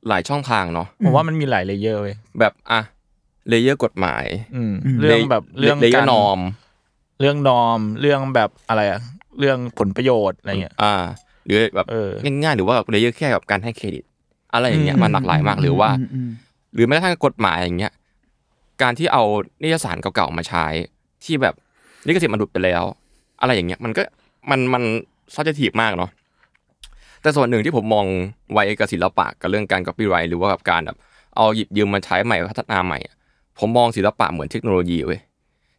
หลายช่องทางเนาะผมว่ามันมีหลาย layer เว้ยแบบอะ layer กฎหมายอืมอืมเรื่องแบบเรื่อง layer การ norm เรื่อง norm เรื่องแบบอะไรอะเรื่องผลประโยชน์อะไรเงี้ย อ่า หรือแบบเออง่ายๆหรือว่า layer แค่แบบการให้เครดิต อะไรอย่างเงี้ยอืมมันหลากหลายมากหรือว่าอืมอืมหรือแม้กระทั่งกฎหมายอย่างเงี้ย การที่เอานิตยสารเก่าๆมาใช้ ที่แบบลิขสิทธิ์มันหลุดไปแล้ว อะไรอย่างเงี้ยมันก็มันมัน subjective มากเนาะแต่ส่วนหนึ่งที่ผมมองไว้กับศิลปะกับเรื่องการ copyright หรือว่ากับการแบบเอาหยิบยืมมาใช้ใหม่พัฒนาใหม่อะ ผมมองศิลปะเหมือนเทคโนโลยีเว้ย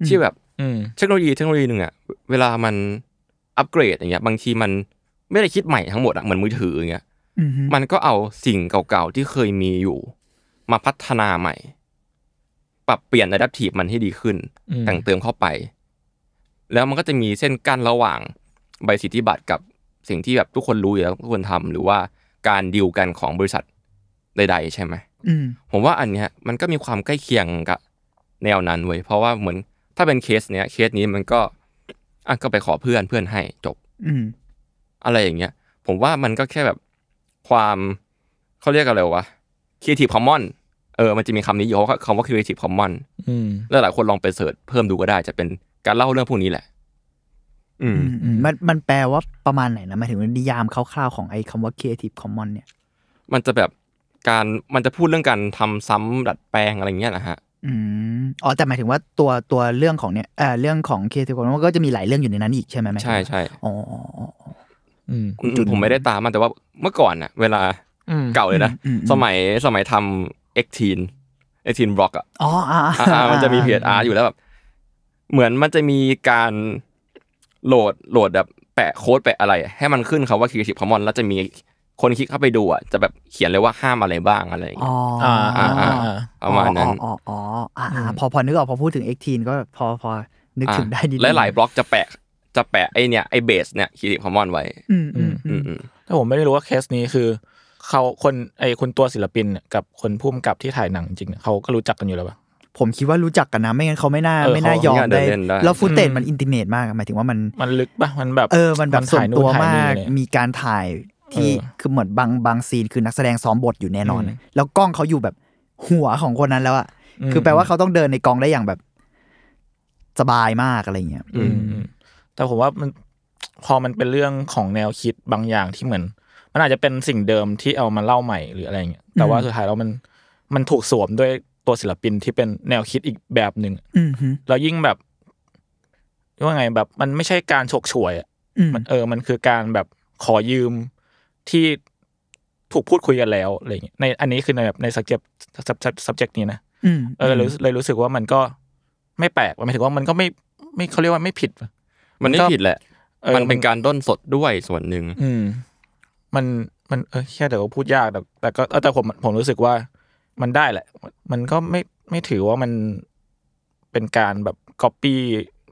ที่แบบอืมเทคโนโลยีเทคโนโลยีหนึ่งอะเวลามันอัปเกรดอย่างเงี้ย บางทีมันไม่ได้คิดใหม่ทั้งหมดอะเหมือนมือถืออย่างเงี้ยอืมมันก็เอาสิ่งเก่าๆที่เคยมีอยู่ มาพัฒนาใหม่ ปรับเปลี่ยน adaptive มันให้ดีขึ้นอืมแต่งเติมเข้าไป แล้วมันก็จะมีเส้นกั้นระหว่างใบสิทธิบัตรกับสิ่งที่แบบทุกคนรู้อยู่แล้วทุกคนทำหรือว่าการดีลกันของบริษัท ใด ๆ ใช่ไหมอืมผมว่าอันเนี้ยมันก็มีความใกล้เคียงกับแนวนั้นเว้ยเพราะว่าเหมือนถ้าเป็นเคสเนี้ยเคสนี้มันก็อะก็ไปขอเพื่อนเพื่อนให้จบ อืมอะไรอย่างเงี้ย ผมว่ามันก็แค่แบบความเขาเรียกอะไรวะ Creative Commons เออมันจะมีคำนี้อยู่เขาคำว่า Creative Commons อืมแล้วหลายคนลองไปเสิร์ชเพิ่มดูก็ได้จะเป็นการเล่าเรื่องพวกนี้แหละ อืมอืมอืมมันมันแปลว่าประมาณไหนนะหมายถึงว่านิยามคร่าวๆของไอ้คำว่า Creative Commons เนี่ย มันจะแบบ การมันจะพูดเรื่องการทำซ้ำดัดแปลงอะไรเงี้ยนะฮะอืมอ๋อแต่หมายถึงว่าตัวตัวเรื่องของเนี่ยเออเรื่องของ Creative Commons มันก็จะมีหลายเรื่องอยู่ในนั้นอีกใช่ไหมหมายถึงใช่ว่าใช่อ๋ออ๋ออ๋ออ๋ออืมคุณจุนผมไม่ได้ตามมันแต่ว่าเมื่อก่อนน่ะ เวลาอืมเก่าเลยนะอืมอืมสมัยสมัยทำ X-Teen X-Teen Block อะอ๋ออ่าอ่ามันจะมีเพจอาร์อยู่แล้วแบบเหมือนมันจะมีการโหลดโหลดแบบแปะโค้ดแปะอะไร ให้มันขึ้นคำว่า Creative Commons แล้วจะมี คนคลิกเข้าไปดูอะจะแบบเขียนเลยว่าห้ามอะไรบ้างอะไรอย่างอ๋เงี้อยอ่าอ่าอ่าประมาณนั้นอ๋ออ๋ออ๋ออ่าอ่าพอพอนึกออกพอพูดถึง X ทีนก็พอพอนึกถึงได้นิดนึงและหลายบล็อกจะแปะจะแปะไอเนี่ยไอเบสเนี่ย Creative Commons ไว้ อืมอืมอือืมมอืมแต่ผมไม่ได้รู้ว่าเคสนี้คือเขาคนไอคุณตัวศิลปินเนี่ยกับคนผู้กำกับที่ถ่ายหนังจริงๆเขาก็รู้จักกันอยู่แล้วปะผมคิดว่ารู้จักกันนะ ไม่งั้นเขาไม่น่าเออไม่น่ายอมเขาได้เดินได้ แล้ว footage อืมมัน intimateมากหมายถึงว่ามันมันลึกปะมันแบบเออมันแบบส่วนถ่ายตัวถ่ยมากเลยมีการถ่าย ที่เออคือเหมือนบางบางซีนคือนักแสดงซ้อมบทอยู่แน่นอนอืมแล้วกล้องเขาอยู่แบบหัวของคนนั้นแล้วอะอืมคือแปลว่าเขาต้องเดินในกองได้อย่างแบบสบายมากอะไรเงี้ยอืมอืมแต่ผมว่ามันพอมันเป็นเรื่องของแนวคิดบางอย่างที่เหมือน มันอาจจะเป็นสิ่งเดิมที่เอามาเล่าใหม่หรืออะไรเงี้ยแต่ว่าสุดท้ายแล้วมันมันถูกสวมด้วยตัวศิลปินที่เป็นแนวคิดอีกแบบหนึ่งอืมฮึแล้วยิ่งแบบเรียกว่าไงแบบ มันไม่ใช่การฉกฉวยอะอืมมันเออ มันคือการแบบขอยืม ที่ถูกพูดคุยกันแล้วอะไรเงี้ยในอันนี้คือในแบบใน subject subject นี้นะอืมเออเลยรู้เลยรู้สึกว่ามันก็ไม่แปลกหมายถึงว่ามันก็ไม่ไม่เขาเรียกว่าไม่ผิดปะมันไม่ก็ผิดแหละเออมันเป็นการด้นสดด้วยส่วนหนึ่งอืม มันมันเออแค่เดี๋ยวพูดยากแต่แต่ก็เออแต่ผมผมรู้สึกว่ามันได้แหละ มันก็ไม่ไม่ถือว่ามันเป็นการแบบ copy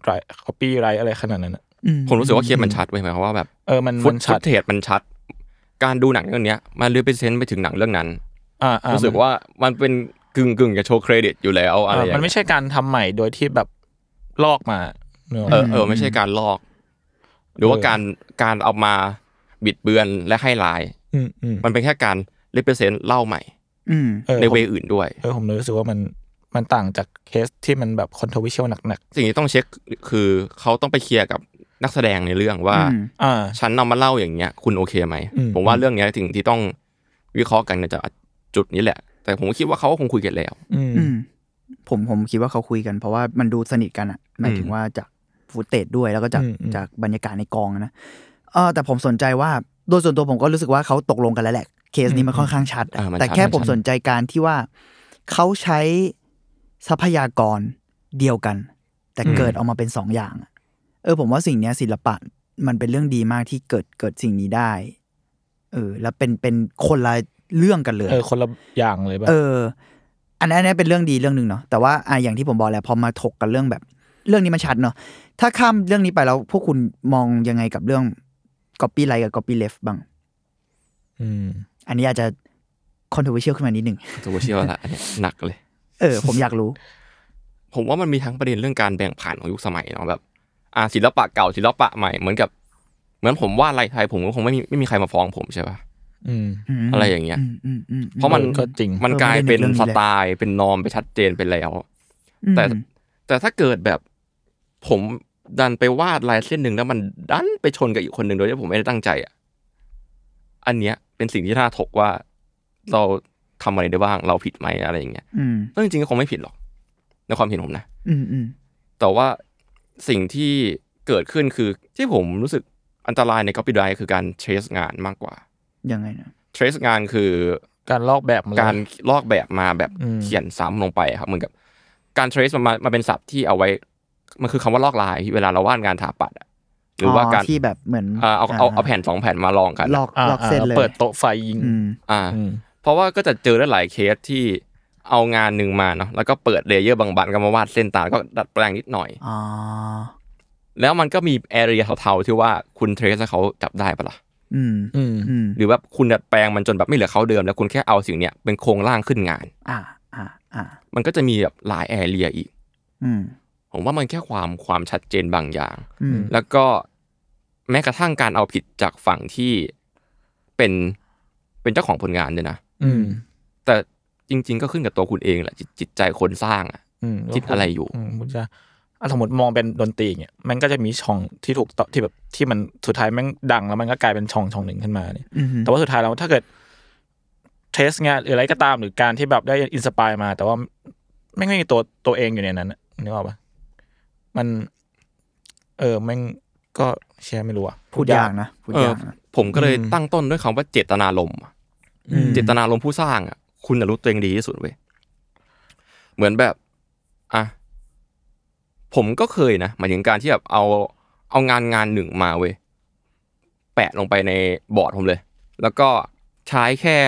ไร copy ไรอะไรขนาดนั้นอะอืผมรู้สึกว่าเคสมันชัดไว้ยหมายความว่าแบบเออมันฟุมัตนฟุชัดตเทจมันชัด การดูหนังเรื่องเนี้ยมัน represent ไปถึงหนังเรื่องนั้นอ่าอ่ารู้สึกว่ามันเป็นกึ่งกึ่งๆจะโชว์เครดิตอยู่แล้วอะไรเอออย่างมันเงี้ไม่ยใช่การทำใหม่โดยที่แบบลอกมาเนอะเออเออไม่ใช่การลอก หรือว่าเออการการเอามาบิดเบือนและให้ลายอืมอืมมันเป็นแค่การ represent เล่าใหม่อืมเออในผมเวอื่นด้วยเออผมเลยรู้สึกว่ามันมันต่างจากเคสที่มันแบบ controversial หนักสิ่งที่ต้องเช็คคือเขาต้องไปเคลียร์กับ นักแสดงในเรื่องว่าอืมๆอ่าฉันนำมาเล่าอย่างเงี้ย คุณโอเคไหมอืมผมว่าเรื่องเนี้ยถึงที่ต้องวิเคราะห์กันเนี่ยจะจุดนี้แหละ แต่ผมคิดว่าเขาก็คงคุยกันแล้ว อืมอืมผมผมคิดว่าเขาคุยกัน เพราะว่ามันดูสนิทกันอะหมายถึงว่าจากฟุตเตจด้วยแล้วก็จากอืมอืมจากบรรยากาศในกองอะนะเออแต่ผมสนใจว่าโดยส่วนตัวผมก็รู้สึกว่าเขาตกลงกันแล้วแหละ เคสนี้มันค่อนข้างชัดอะอ่ามันแต่ชัดแค่มันผมชัดสนใจการที่ว่าเขาใช้ทรัพยากรเดียวกัน แต่เกิดออกมาเป็นสองอย่างอะ เออผมว่าสิ่งเนี้ยศิลปะมันเป็นเรื่องดีมากที่เกิดเกิดสิ่งนี้ได้ เออ แล้วเป็นเป็นคนละเรื่องกันเลยเออคนละอย่างเลยแบบเออ อันนั้นอันนี้เป็นเรื่องดีเรื่องหนึ่งเนาะแต่ว่าอะอย่างที่ผมบอกแหละพอมาถกกันเรื่องแบบ เรื่องนี้มันชัดเนาะถ้าข้ามเรื่องนี้ไปแล้วพวกคุณมองยังไงกับเรื่อง copy right กับ copy left บ้าง อืม อันนี้อาจจะ controversial ขึ้นมานิดหนึ่งตัวเชื่อละอันเนี้ยหนักเลย เออ ผมอยากรู้ ผมว่ามันมีทั้งประเด็นเรื่องการแบ่งผ่านของยุคสมัยเนาะแบบ อ่าศิลปะเก่าศิลปะใหม่เหมือนกับเหมือนผมวาดลายไทยผมก็คงไม่มีไม่มีใครมาฟ้องผมใช่ปะอืมมอะไรอย่างเงี้ยมอืมอืมเพราะมันก็จริงมันเออกลายไม่ได้เป็นนึกเรื่องนี้สเลยไตล์เป็นนอมไปชัดเจนไปแล้วอืมแต่แต่ถ้าเกิดแบบผมดันไปวาดลายเส้นหนึ่งแล้วมันดันไปชนกับอีกคนหนึ่งโดยที่ผมไม่ได้ตั้งใจอะอันเนี้ยเป็นสิ่งที่น่าถกว่า เราทำอะไรได้บ้าง เราผิดไหมอะไรอย่างเงี้ยอืมซึ่งจริงๆก็คงไม่ผิดหรอกในความเห็นผมนะ อืมอืมแต่ว่า สิ่งที่เกิดขึ้นคือที่ผมรู้สึกอันตรายใน copyright คือการ trace งานมากกว่า ยังไงนะ trace งานคือการลอกแบบมาเลยการลอกแบบมาแบบอืมเขียนซ้ำลงไปครับเหมือนกับ การ trace มันมามาเป็นศัพท์ที่เอาไว้ มันคือคำว่าลอกลายเวลาเราวาดงานถาปัดอะหรือว่าการที่แบบเหมือนอ่าเอาเอาเอาแผ่นสองแผ่นมาลองกันลอกอ่าลอกเส้นอ่าเลยเปิดโต๊ะไฟยิงอืมอ่าอืมเพราะว่าก็จะเจอได้หลายเคสที่ เอางานหนึ่งมาเนาะแล้วก็เปิด layer บางๆก็มาวาดเส้นตามก็ดัดแปลงนิดหน่อยอ๋อแล้วมันก็มี area เทาๆที่ว่าคุณ trace เขาจับได้ปะล่ะอืมอืมอืมหรือว่าคุณดัดแปลงมันจนแบบไม่เหลือเขาเดิม แล้วคุณแค่เอาสิ่งเนี้ยเป็นโครงร่างขึ้นงาน อ่าอ่าอ่ามันก็จะมีแบบหลายแอเรียอีก อืมผมว่ามันแค่ความความชัดเจนบางอย่างอืมแล้วก็แม้กระทั่งการเอาผิดจากฝั่งที่เป็นเป็นเจ้าของผลงานด้วยนะอืมแต่ จริง ๆ ก็ขึ้นกับตัวคุณเองแหละจิตจิตใจคนสร้างอะอืมคิดอะไรอยู่มมันจะอะสมมติมองเป็นดนตรีเนี่ยมันก็จะมีช่องที่ถูกต้องที่แบบที่มันสุดท้ายแม่งดังแล้วมันก็กลายเป็นช่องช่องหนึ่งขึ้นมาเนี่ยอืมแต่ว่าสุดท้ายแล้วถ้าเกิดเทสงานหรืออะไรก็ตามหรือการที่แบบได้อินสปายมา แต่ว่าแม่งไม่มีตัวตัวเองอยู่ในนั้นน่ะนึกออกปะมัน เออแม่งก็เชียร์ไม่รู้อะพูดยากนะพูดเออยากนะผมก็เลยอืมตั้งต้นด้วยคำว่าเจตนารมณ์อะอืมเจตนารมณ์ผู้สร้างอะ คุณจะรู้ตัวเองดีที่สุดเว้ยเหมือนแบบอะผมก็เคยนะหมายถึงการที่แบบเอาเอางานงานหนึ่งมาเว้ยแปะลงไปในบอร์ดผมเลย แล้วก็ใช้แค่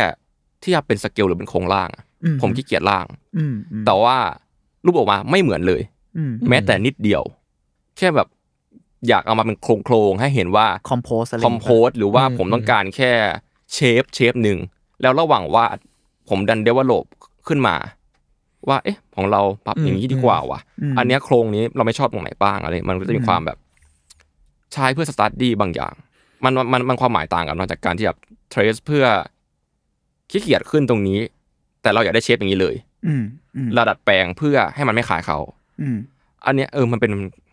ที่จะเป็นสเกลหรือเป็นโครงล่างอะอืมผมขี้เกียจล่างอืมอืมแต่ว่ารูปออกมาไม่เหมือนเลยอืมแม้แต่นิดเดียว แค่แบบอยากเอามาเป็นโครงโครงๆให้เห็นว่าคอมโพสอะไรคอมโพสหรือว่าผมต้องการแค่เชฟเชฟหนึ่งแล้วระหว่างวาด ผมดันเดเวลลบขึ้นมา ว่า เอ๊ะ ของเราปรับอย่างนี้ดีกว่าว่ะมอันเนี้ยโครงนี้เราไม่ชอบตรงไหนบ้างอะไร มันก็จะมีความแบบใช้เพื่อ study บางอย่าง มันมันมันความหมายต่างกันเนอกจากการที่แบบ trace เพื่อขี้เกียจขึ้นตรงนี้ แต่เราอยากได้ shape อย่างนี้เลยอืมอืมเราดัดแปลงเพื่อให้มันไม่ขายเขาอืมอันเนี้ยเออมันเป็น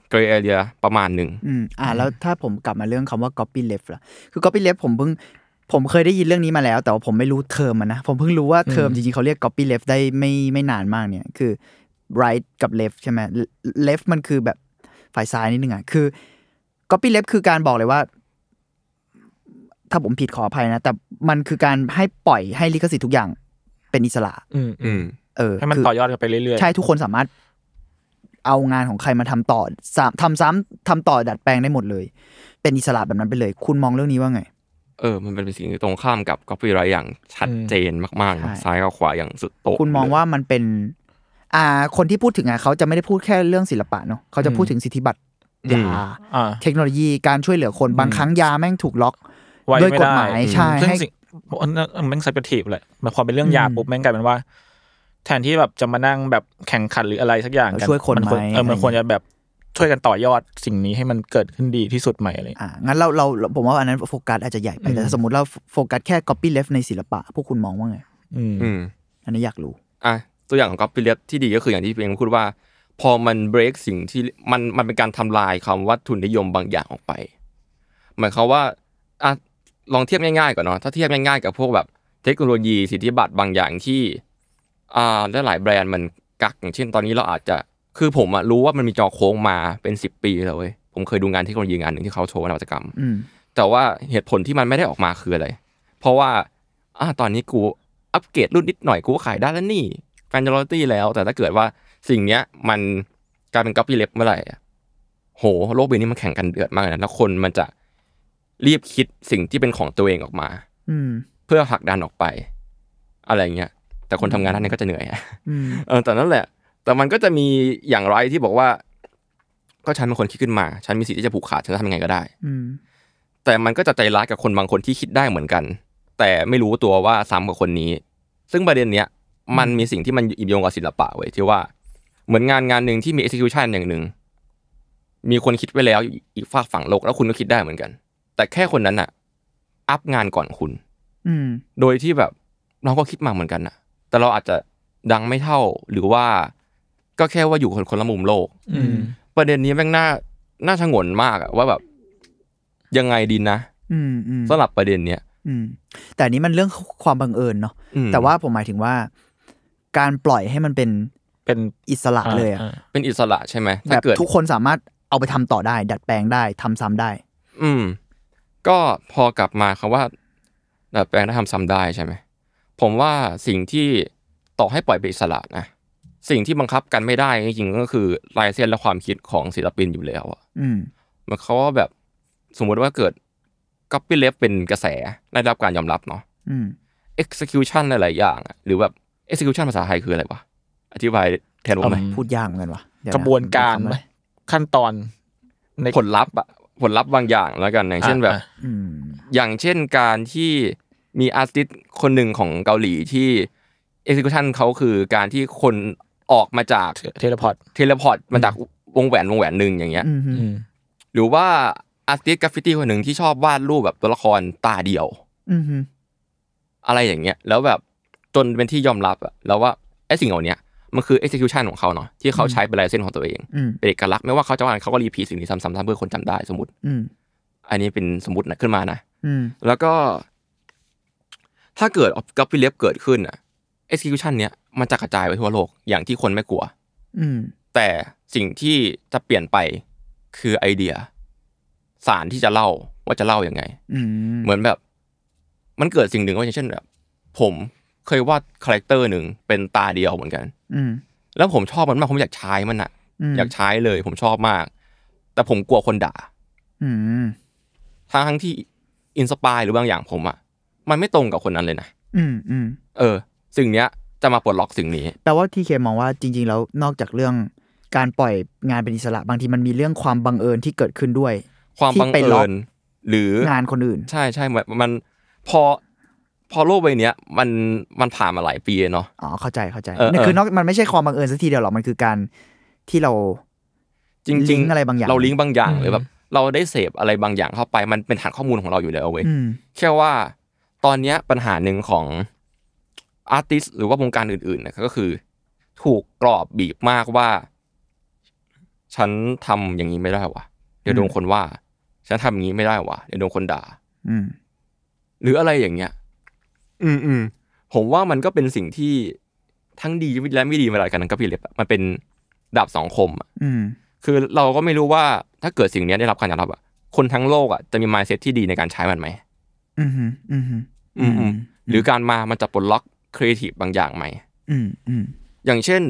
grey area ประมาณหนึ่งอืมอ่า แล้วถ้าผมกลับมาเรื่องคำว่า copy left ล่ะ คือ copy left ผมเพิ่ง ผมเคยได้ยินเรื่องนี้มาแล้ว แต่ว่าผมไม่รู้เทอมมันนะ ผมเพิ่งรู้ว่าเทอมจริงๆเขาเรียก copy left ได้ไม่ไม่นานมากเนี่ย คือ right กับ left ใช่ไหม left มันคือแบบฝ่ายซ้ายนิดนึงอะ คือ copy left คือการบอกเลยว่า ถ้าผมผิดขออภัยนะ แต่มันคือการให้ปล่อยให้ลิขสิทธิ์ทุกอย่างเป็นอิสระ อืมอืมเออให้มันคืต่อยอดกันไปเรื่อยๆ ใช่ทุกคนสามารถเอางานของใครมาทำต่อสามทำซ้ำทำต่อดัดแปลงได้หมดเลย เป็นอิสระแบบนั้นไปเลย คุณมองเรื่องนี้ว่าไง เออ มันเป็นสิ่งที่ตรงข้ามกับ copyright อย่างชัดเจนมากๆนะใช่ซ้ายกับขวาอย่างสุดโต่งคุณมองเลยว่ามันเป็น อ่า คนที่พูดถึงอะเขาจะไม่ได้พูดแค่เรื่องศิลปะเนาะเขาจะพูดถึงสิทธิบัตรยาอ่าเทคโนโลยีการช่วยเหลือคนบางครั้งยาแม่งถูกล็อกไว้ด้วยไม่กฎได้หมายใช่ซึ่งให้สิ่งมันมันแม่ง subjective เลยมันความเป็นเรื่องยาอืมปุ๊บแม่งกลายเป็นว่า แทนที่แบบจะมานั่งแบบแข่งขันหรืออะไรสักอย่างกันช่วยคนมัควรไหมเออมันอะไรควรจะแบบ ช่วยกันต่อยอดสิ่งนี้ให้มันเกิดขึ้นดีที่สุดใหม่อะไรอย่างเงี้ยอ่างั้นเราเราเราผมว่าอันนั้นโฟกัสอาจจะใหญ่ไปแต่อืมสมมติเราโฟกัสแค่ copy left ในศิลปะ พวกคุณมองว่าไงอืมอืมอันนี้อยากรู้อะตัวอย่างของ copyleft ที่ดีก็คืออย่างที่พี่เองพูดว่า พอมัน break สิ่งที่มันมันเป็นการทำลายคำว่าทุนนิยมบางอย่างออกไป หมายความว่าอะลองเทียบง่ายๆก่อนเนาะถ้าเทียบง่ายๆกับพวกแบบเทคโนโลยีสิทธิบัตรบางอย่างที่อ่าหลายๆแบรนด์มันกักอย่างเช่นตอนนี้เราอาจจะ คือผมอะรู้ว่ามันมีจอโค้งมาเป็นสิบปีแล้วเว้ยผมเคยดูงานเทคโนโลยีงานหนึ่งที่เขาโชว์นวัตกรรมอืมแต่ว่าเหตุผลที่มันไม่ได้ออกมาคืออะไร เพราะว่าอ่าตอนนี้กูอัปเกรดรุ่นนิดหน่อยกูก็ขายได้แล้วนี่แฟนจอร์ตี้แล้ว แต่ถ้าเกิดว่าสิ่งเนี้ยมันกลายเป็น copy left เมื่อไหร่อะโหโลกใบนี้มันแข่งกันเดือดมากเลยนะแล้วคนมันจะรีบคิดสิ่งที่เป็นของตัวเองออกมา อืมเพื่อผลักดันออกไป อะไรเงี้ยแต่คนทำงานด้านนี้ก็จะเหนื่อยอะอืมเออแต่นั่นแหละ แต่มันก็จะมีอย่างไรที่บอกว่า ก็ฉันเป็นคนคิดขึ้นมา ฉันมีสิทธิ์ที่จะผูกขาดฉันจะทำยังไงก็ได้ อืม แต่มันก็จะใจร้ายกับคนบางคนที่คิดได้เหมือนกัน แต่ไม่รู้ตัวว่าซ้ำกับคนนี้ ซึ่งประเด็นเนี้ยมันมีสิ่งที่มันอิมโยงกับศิลปะไว้ยที่ว่าเหมือนงานงานหนึ่งที่มี execution อย่างหนึ่งมีคนคิดไว้แล้วอีกฝากฝั่งโลกแล้วคุณก็คิดได้เหมือนกัน แต่แค่คนนั้นอะอัพงานก่อนคุณ อืม โดยที่แบบเราก็คิดมาเหมือนกันนะแต่เราอาจจะดังไม่เท่าหรือว่า ก็แค่ว่าอยู่คนคนละมุมโลกอืมประเด็นนี้แม่งน่าน่าชงนมากอะว่าแบบยังไงดีนะอืมอืมสำหรับประเด็นเนี้ยอืมแต่อันนี้มันเรื่องความบังเอิญเนาะอืมแต่ว่าผมหมายถึงว่า การปล่อยให้มันเป็นเป็นอิสระเลยอะอ่าเป็นอิสระใช่ไหมแบถ้าบเกิดทุกคนสามารถเอาไปทำต่อได้ ดัดแปลงได้ทำซ้ำได้ อืม ก็พอกลับมาคำว่า ดัดแปลงได้ทำซ้ำได้ใช่ไหมผมว่าสิ่งที่ต่อให้ปล่อยเป็นอิสระนะ สิ่งที่บังคับกันไม่ได้จริงๆก็คือลายเส้นและความคิดของศิลปินอยู่แล้วอะอืมหมันเขามว่าแบบสมมุติว่าเกิด copy left เป็นกระแสได้รับการยอมรับเนาะอืม execution หลายๆอย่างอะหรือแบบ execution ภาษาไทยคืออะไรวะอธิบายแทนผมหน่อยพูดยากเหมือนกันวะเดี๋ยกระบวนการคำไหมอะไรขั้นตอนในผลลัพธ์อะผลลัพธ์บางอย่างแล้วกันอย่างเช่นแบบอะอืมอย่างเช่นการที่มี artist คนหนึ่งของเกาหลีที่ execution เขาคือการที่คน ออกมาจาก teleport teleport มาจากวงแหวนวงแหวนหนึ่งอย่างเงี้ยอืมอืมหรือว่า artist graffiti คนหนึ่งที่ชอบวาดรูปแบบตัวละครตาเดียวอืมอะไรอย่างเงี้ย แล้วแบบจนเป็นที่ยอมรับอะแล้วว่าไอ้สิ่งเหล่าเนี้ยมันคือ execution ของเขาเนาะที่เขาใช้เป็นลายเส้นของตัวเองอืมเป็นเอกลักษณ์ไม่ว่าเขาจะวาดเขาก็รีพีทสิ่งนี้ซ้ำๆเพื่อคนจำได้สมมติอืมอันนี้เป็นสมมตินะขึ้นมานะอืมแล้วก็ ถ้าเกิด copy left เกิดขึ้นอะ execution เนี้ยมันจะกระจายไปทั่วโลกอย่างที่คนไม่กลัว อืมแต่สิ่งที่จะเปลี่ยนไปคือไอเดีย สารที่จะเล่าว่าจะเล่ายังไงอืมเหมือนแบบ มันเกิดสิ่งหนึ่งว่าอย่างเช่นแบบ ผมเคยวาด character หนึ่งเป็นตาเดียวเหมือนกัน อืมแล้วผมชอบมันมากผมอยากใช้มันอะอืมอยากใช้เลย ผมชอบมาก แต่ผมกลัวคนด่าอืมทั้งทั้งที่ inspire หรือบางอย่างผมอะมันไม่ตรงกับคนนั้นเลยนะอืมอืมเออ สิ่งเนี้ยจะมาปลดล็อกสิ่งนี้ แปลว่าทีเคมองว่าจริง ๆ แล้วนอกจากเรื่องการปล่อยงานเป็นอิสระบางทีมันมีเรื่องความบังเอิญที่เกิดขึ้นด้วย ความที่บังไปล็เอิอกญหรืองานคนอื่น ใช่ใช่มันมันพอพอโลกใบเนี้ยมันมันผ่านมาหลายปีเนาะอ๋อเข้าใจเข้าใจเออนี่เออคือนอกมันไม่ใช่ความบังเอิญสักทีเดียวหรอกมันคือการที่เรา จริงลิงก์อะไรบางอย่าง เราลิงก์บางอย่างอืมหรือแบบเราได้เสพอะไรบางอย่างเข้าไปมันเป็นฐานข้อมูลของเราอยู่แล้วเว้ยอืมแค่ว่า ตอนเนี้ยปัญหาหนึ่งของ อาร์ติสหรือว่าวงการอื่นๆนะก็คือ ถูกกรอบบีบมากว่า ฉันทำอย่างนี้ไม่ได้วะเดี๋ยวโดนคนว่า ฉันทำอย่างนี้ไม่ได้วะเดี๋ยวโดนคนด่า อืมหรืออะไรอย่างเงี้ย อืมอืมผมว่ามันก็เป็นสิ่งที่ทั้งดีและไม่ดีเวลากันนั้นก็พี่เล็บอะมันเป็นดาบสองคมอะอืมคือเราก็ไม่รู้ว่าถ้าเกิดสิ่งเนี้ยได้รับการยอมรับอะคนทั้งโลกอะจะมี mindset ที่ดีในการใช้มันไหมอืมอืมอืมอืมอืมหรือการมามันจะปลดล็อก ครีเอทีฟบางอย่างไหมอืมอืมอย่างเช่น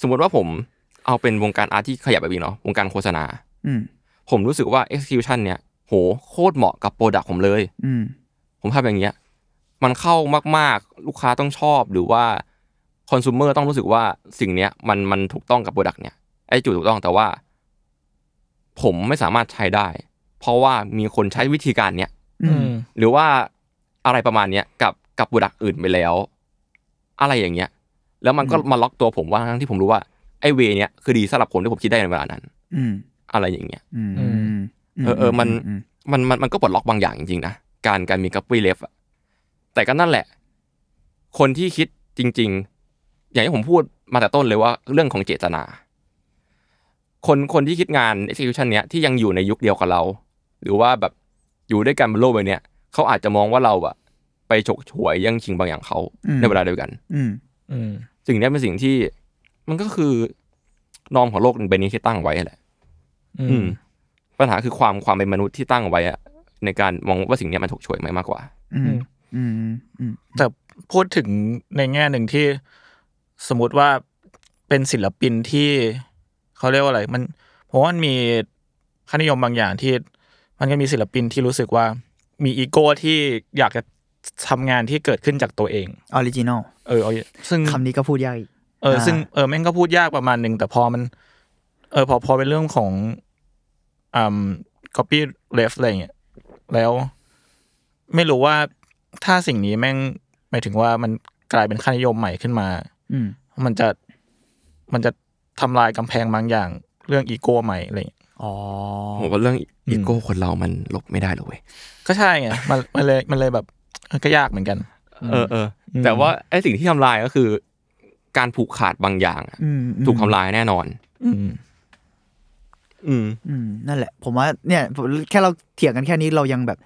สมมติว่าผมเอาเป็นวงการ art ที่ขยับไปอีกเนาะวงการโฆษณาอืมผมรู้สึกว่า execution เนี่ย โหโคตรเหมาะกับ product ผมเลย อืมผมทำอย่างเงี้ย มันเข้ามากๆ ลูกค้าต้องชอบหรือว่าคอน sumer ต้องรู้สึกว่าสิ่งเนี้ยมันมันถูกต้องกับ product เนี่ยไอ้จุดถูกต้องแต่ว่า ผมไม่สามารถใช้ได้ เพราะว่ามีคนใช้วิธีการเนี้ยอืมหรือว่าอะไรประมาณเนี้ยกับกับโปรดักอื่นไปแล้ว อะไรอย่างเงี้ย แล้วมันก็มาล็อกตัวผมว่าทั้งที่ผมรู้ว่าไอ้เวเนี้ยคือดีสำหรับผมที่ผมคิดได้ในเวลานั้น อืมอะไรอย่างเงี้ยอืมอืมเออเออมันมันมันมันก็ปลดล็อกบางอย่างจริงๆนะการการมีกับวีเลฟอะแต่ก็นั่นแหละ คนที่คิดจริง ๆ อย่างที่ผมพูดมาแต่ต้นเลยว่าเรื่องของเจตนา คนคนที่คิดงาน execution เนี้ยที่ยังอยู่ในยุคเดียวกับเรา หรือว่าแบบอยู่ด้วยกันบนโลกใบเนี้ยเขาอาจจะมองว่าเราอะ ไปฉกฉวยแย่งชิงบางอย่างเขาในเวลาเดียวกัน อืมอืมสิ่งเนี้ยเป็นสิ่งที่มันก็คือนอมของโลกใบนี้ที่ตั้งไว้แหละ อือืมมปัญหาคือความความเป็นมนุษย์ที่ตั้งไว้อะในการมองว่าสิ่งเนี้ยมันถูกฉวยไหมมากกว่าอืมอืม อืมแต่พูดถึงในแง่หนึ่งที่สมมติว่าเป็นศิลปินที่เขาเรียกว่าอะไร มันผมว่ามันมีค่านิยมบางอย่างที่ มันก็มีศิลปินที่รู้สึกว่ามีอีโก้ที่อยากจะ ทำงานที่เกิดขึ้นจากตัวเอง original เออเอาซึ่งคำนี้ก็พูดยากอีกเอออ่าซึ่งเออแม่งก็พูดยากประมาณหนึ่งแต่พอมัน เออพอพอเป็นเรื่องของอ่า copy left อะไรเงี้ยแล้ว ไม่รู้ว่าถ้าสิ่งนี้แม่งหมายถึงว่ามันกลายเป็นค่านิยมใหม่ขึ้นมา อืมมันจะมันจะทำลายกำแพงบางอย่าง เรื่องอีโก้ใหม่อะไรเงี้ยอ๋อผมว่าเรื่องอีโก้คนเรามันลบไม่ได้หรอกเว้ยก็ใช่ไงมันมันเลยมันเลยแบบเออ ก็ยากเหมือนกัน เออเอออืมแต่ว่าไอ้สิ่งที่ทำลายก็คือ การผูกขาดบางอย่างอะอืมถูกทำลายแน่นอน อืมอืมอืมนั่นแหละ ผมว่าเนี่ย แค่เราเถียงกันแค่นี้เรายังแบบ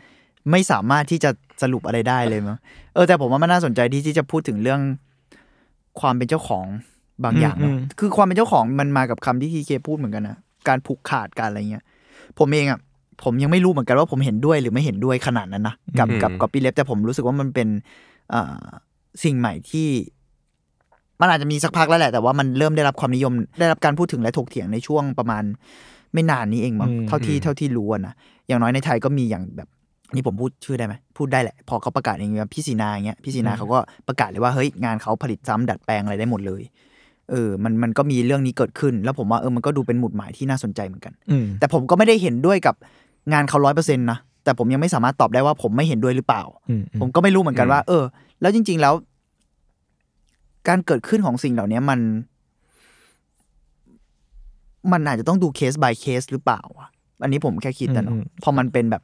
ไม่สามารถที่จะสรุปอะไรได้เลยมั้งเออแต่ผมว่ามันน่าสนใจที่ที่จะพูดถึงเรื่อง ความเป็นเจ้าของบางอย่างเนอะอืมคือความเป็นเจ้าของมันมากับคำที่ทีเคพูดเหมือนกันนะการผูกขาดการอะไรเงี้ย ผมเองอะ ผมยังไม่รู้เหมือนกันว่าผมเห็นด้วยหรือไม่เห็นด้วยขนาดนั้นนะกับอืมกับกับปีเล็บแต่ผมรู้สึกว่ามันเป็นอ่าสิ่งใหม่ที่มันอาจจะมีสักพักแล้วแหละ แต่ว่ามันเริ่มได้รับความนิยมได้รับการพูดถึงและถกเถียงในช่วงประมาณไม่นานนี้เองมั้งอืมเท่าที่เท่าที่รู้อะนะอย่างน้อยในไทยก็มีอย่างแบบนี่ผมพูดชื่อได้ไหมพูดได้แหละ พอเขาประกาศอย่างเงี้ยพี่สีนาอย่างเงี้ยพี่สีนาเขาก็ประกาศเลยว่าเฮ้ยงานเขาผลิตซ้ำดัดแปลงอะไรได้หมดเลยเออมันมันก็มีเรื่องนี้เกิดขึ้น แล้วผมว่าเออมันก็ดูเป็นหมุดหมายที่น่าสนใจเหมือนกันอืมแต่ผมก็ไม่ได้เห็นด้วยกับ งานเขาร้อยเปอร์เซ็นต์นะแต่ผมยังไม่สามารถตอบได้ว่าผมไม่เห็นด้วยหรือเปล่าอืมผมก็ไม่รู้เหมือนกันว่า เออ แล้วจริง ๆแล้ว การเกิดขึ้นของสิ่งเหล่านี้มัน มันอาจจะต้องดูเคส by เคสหรือเปล่าวะอันนี้ผมแค่คิดแต่เนาะพอมันเป็นแบบ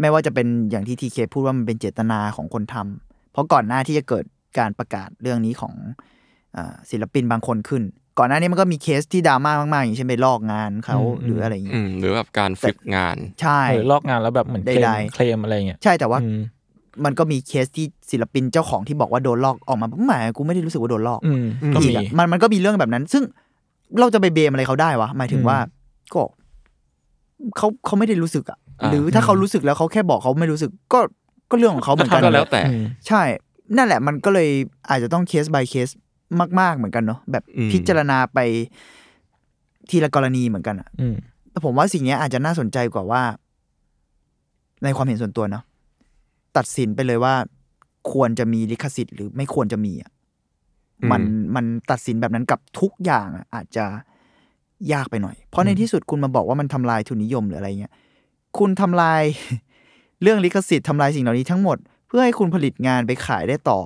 ไม่ว่าจะเป็นอย่างที่ทีเคพูดว่ามันเป็นเจตนาของคนทำเพราะก่อนหน้าที่จะเกิดการประกาศเรื่องนี้ของอาศิลปินบางคนขึ้น ก่อนหน้านี้มันก็มีเคสที่ดราม่ามากๆ อย่างเช่นไปลอกงานเขาหรืออะไรอย่างเงี้อืยมหรือแบบการ flip งาน ใช่เออลอกงานแล้วแบบเหมือนเคลใดมๆเคลมอะไรเงี้ยใช่แต่ว่าอืมมันก็มีเคสที่ศิลปินเจ้าของที่บอกว่าโดนลอกออกมาแหมกูไม่ได้รู้สึกว่าโดนลอกอืมก็อีมีกอะมันมันก็มีเรื่องแบบนั้น ซึ่งเราจะไป blame อะไรเขาได้วะหมายถึงอืมว่าก็เขาเขาไม่ได้รู้สึกอะอ่าหรือถ้าเขารู้สึกแล้วเขาแค่บอกเขาไม่รู้สึกก็ก็เรื่องของเขาเหมือนกันก็แล้วแต่อืมใช่ นั่นแหละมันก็เลยอาจจะต้องเคส by เคส มาก ๆเหมือนกันเนาะแบบอืมพิจารณาไปทีละกรณีเหมือนกันอะอืมแต่ผมว่าสิ่งเนี้ยอาจจะน่าสนใจกว่าว่า ในความเห็นส่วนตัวเนาะตัดสินไปเลยว่า ควรจะมีลิขสิทธิ์หรือไม่ควรจะมีอะมันมันตัดสินแบบนั้นกับทุกอย่างอะอาจจะยากไปหน่อย เพราะในที่สุดคุณมาบอกว่ามันทำลายทุนนิยมหรืออะไรเงี้ยคุณทำลายเรื่องลิขสิทธิ์ทำลายสิ่งเหล่านี้ทั้งหมด เพื่อให้คุณผลิตงานไปขายได้ต่อ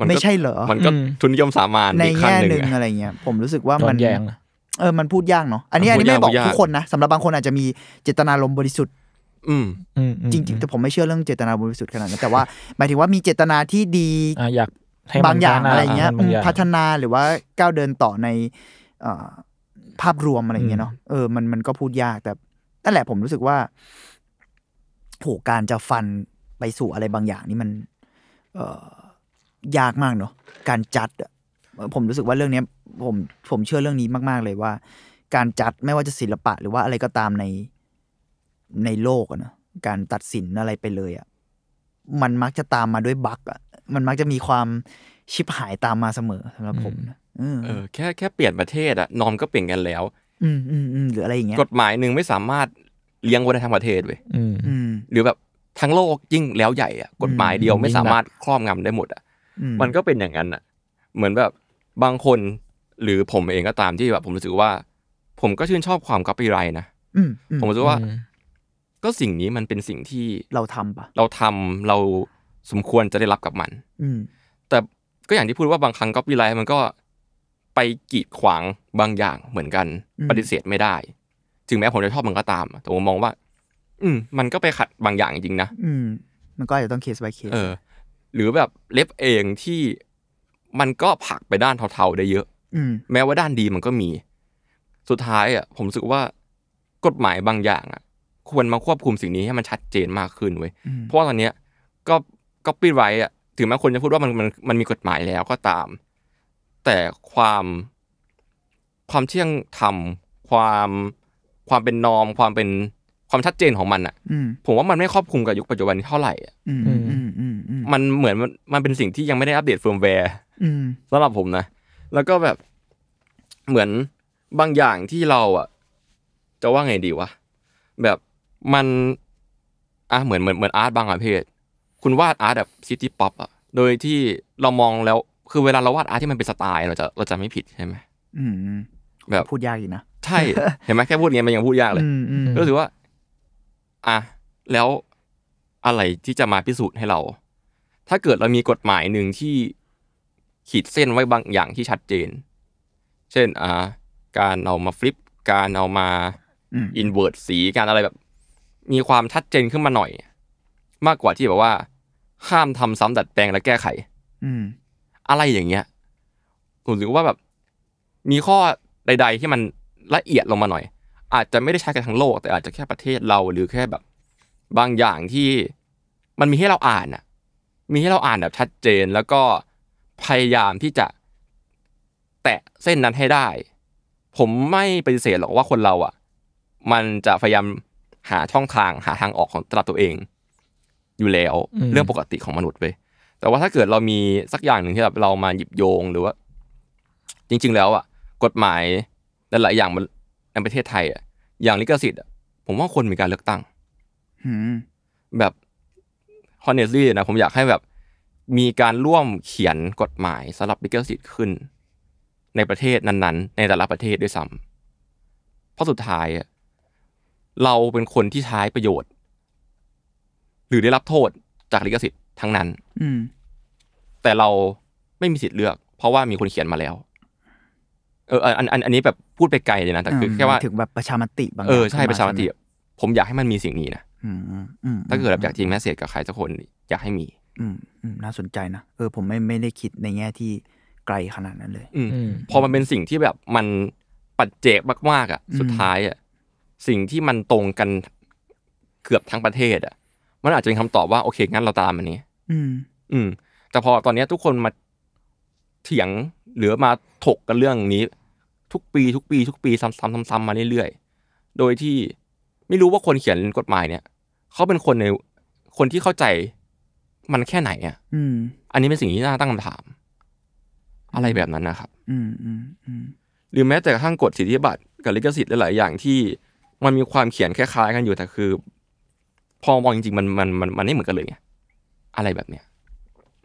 มันก็ไม่ใช่เหรอ มันก็อืมทุนนิยมสามานในอีกขั้นแง่หหนึ่นึ่งงอะอะไรเงี้ยผมรู้สึกว่าโดมันนแย้งนะเออมันพูดยากเนาะอันนี้มัอันนนี้ไม่ได้บอกพูดยากทุกคนนะสำหรับบางคนอาจจะมีเจตนารมณ์บริสุทธิ์อืมอืมอืมจริงๆแต่ผมไม่เชื่อเรื่องเจตนาบริสุทธิ์ขนาดนั้นแต่ว่าหมายถึงว่ามีเจตนาที่ดีอะอยากให้มันบางอย่างพัฒนอะไรเงี้ยบางอย่างพัฒนาหรือว่าก้าวเดินต่อในเอ่อภาพรวมอะไรเงี้ยเนาะเออมันมันก็พูดยากแต่นั่นแหละผมรู้สึกว่าโหการจะฟันไปสู่อะไรบางอย่างนี่มัน เอ่อ ยากมากเนาะการจัดอะผมรู้สึกว่าเรื่องเนี้ยผมผมเชื่อเรื่องนี้มาก ๆ เลยว่า การจัดไม่ว่าจะศิลปะหรือว่าอะไรก็ตามในในโลกอะเนอะการตัดสินอะไรไปเลยอะมันมักจะตามมาด้วยบั๊กอะมันมักจะมีความชิบหายตามมาเสมอสำหรับผมนะเออเออแค่แค่เปลี่ยนประเทศอะนอมก็เปลี่ยนกันแล้ว อืมอืมอืมหรืออะไรอย่างเงี้ยกฎหมายหนึ่งไม่สามารถเลี้ยงไว้ได้ทั้งประเทศเว้ยอืมอืมหรือแบบทั้งโลกยิ่งแล้วใหญ่อะกฎหมายเดียวไม่สามารถครอบงำได้หมดอะอื มมันก็เป็นอย่างนั้นอะเหมือนแบบบางคนหรือผมเองก็ตามที่แบบ ผมรู้สึกว่า ผมก็ชื่นชอบความ copyright นะอืมอืมผมรู้สึกว่าอืมก็สิ่งนี้มันเป็นสิ่งที่เราทำปะเราทำเราสมควรจะได้รับกับมัน อืมแต่ก็อย่างที่พูดว่าบางครั้ง copyright มันก็ไปกีดขวางบางอย่างเหมือนกันอืมปฏิเสธไม่ได้ ถึงแม้ผมจะชอบมันก็ตามแต่ผมมองว่า อืม มันก็ไปขัดบางอย่างจริงๆนะอืม มันก็อาจจะต้องเคส by เคสเออ หรือแบบเล็บเองที่มันก็ผลักไปด้านเทาๆได้เยอะอืมแม้ว่าด้านดีมันก็มี สุดท้ายอะ ผมรู้สึกว่ากฎหมายบางอย่างอะ ควรมาควบคุมสิ่งนี้ให้มันชัดเจนมากขึ้นเว้ยอืมเพราะว่าตอนเนี้ยก็ก็ปี้ไรอะถึงแม้คนจะพูดว่ามันมันมันมีกฎหมายแล้วก็ตาม แต่ความความเที่ยงธรรมความความเป็น norm ความเป็น ความชัดเจนของมันอะอืมผมว่ามันไม่ครอบคลุมกับยุคปัจจุบันนี้เท่าไหร่อะอืมอืมอืมอืมอืมมันเหมือนมันมันเป็นสิ่งที่ยังไม่ได้อัปเดตเฟิร์มแวร์อืมสำหรับผมนะแล้วก็แบบเหมือนบางอย่างที่เราอะ จะว่าไงดีวะแบบมันอะเหมือนเหมือนเหมือน art บางประเภทคุณวาด art แบบ city pop อะโดยที่เรามองแล้วคือเวลาเราวาด art ที่มันเป็นสไตล์เราจะเราจะไม่ผิดใช่ไหมอืมอืมแบบพูดยากอีกนะ ใช่ เห็นไหมแค่พูดอย่างเงี้ยมันยังพูดยากเลยอืมอืมก็รู้สึกว่า อะแล้วอะไรที่จะมาพิสูจน์ให้เรา ถ้าเกิดเรามีกฎหมายหนึ่งที่ขีดเส้นไว้บางอย่างที่ชัดเจน เช่นอ่าการเอามา flip การเอามาอืม invert สีการอะไรแบบ มีความชัดเจนขึ้นมาหน่อย มากกว่าที่แบบว่า ห้ามทำซ้ำดัดแปลงและแก้ไข อืม อะไรอย่างเงี้ยผมรู้สึกว่าแบบ มีข้อใด ๆ ที่มันละเอียดลงมาหน่อย อาจจะไม่ได้ใช้กันทั้งโลก แต่อาจจะแค่ประเทศเราหรือแค่แบบ บางอย่างที่มันมีให้เราอ่านอะมีให้เราอ่านแบบชัดเจนแล้วก็พยายามที่จะแตะเส้นนั้นให้ได้ ผมไม่ปฏิเสธหรอกว่าคนเราอะ มันจะพยายามหาช่องทางหาทางออกของตลาดตัวเอง อยู่แล้วอืมเรื่องปกติของมนุษย์เว้ยแต่ว่าถ้าเกิดเรามีสักอย่างหนึ่งที่แบบเรามาหยิบโยงหรือว่า จริง ๆ แล้วอะ กฎหมายหลายๆอย่างมันในประเทศไทยอะ อย่างลิขสิทธิ์อะผมว่าควรมีการเลือกตั้งอืมแบบ honestly นะผมอยากให้แบบ มีการร่วมเขียนกฎหมายสำหรับลิขสิทธิ์ขึ้น ในประเทศนั้นๆ ในแต่ละประเทศด้วยซ้ำเพราะสุดท้ายอะเราเป็นคนที่ใช้ประโยชน์ หรือได้รับโทษจากลิขสิทธิ์ทั้งนั้นอืมแต่เราไม่มีสิทธิ์เลือก เพราะว่ามีคนเขียนมาแล้ว เอออันอันอันนี้แบบพูดไปไกลเลยนะแต่คือแค่ว่าถึงแบบประชามติบางเอออย่างใช่ขึ้นประชามติใไหผมอยากให้มันมีสิ่งนี้นะอืมอืมอืมถ้าเกิดแบบอยากจริงแมสเซจกับใครสักคนอยากให้มีอืมอืมน่าสนใจนะเออ ผมไม่ไม่ได้คิดในแง่ที่ไกลขนาดนั้นเลย อืมอืมพอมันเป็นสิ่งที่แบบมันปัจเจกมากๆอะอืมสุดท้ายอะสิ่งที่มันตรงกันเกือบทั้งประเทศ อะ มันอาจจะเป็นคำตอบว่าโอเคงั้นเราตามอันนี้ อืม อืม แต่พอตอนเนี้ยทุกคนมาเถียง หรือมาถกกันเรื่องนี้ ทุกปีทุกปี ทุกปีซ้ำๆซ้ำๆมาเรื่อยๆ โดยที่ไม่รู้ว่าคนเขียนกฎหมายเนี่ยเขาเป็นคนในคนที่เข้าใจมันแค่ไหนอะอืมอันนี้เป็นสิ่งที่น่าตั้งคำถาม อะไรแบบนั้นนะครับ อืมอืมอืมหรือแม้แต่กระทั่งกฎสิทธิบัตรกับลิขสิทธิ์หลาย ๆ อย่างที่มันมีความเขียนคล้ายๆกันอยู่แต่คือ พอมองจริง ๆ มันมันมันมันไม่เหมือนกันเลยไงอะไรแบบเนี้ย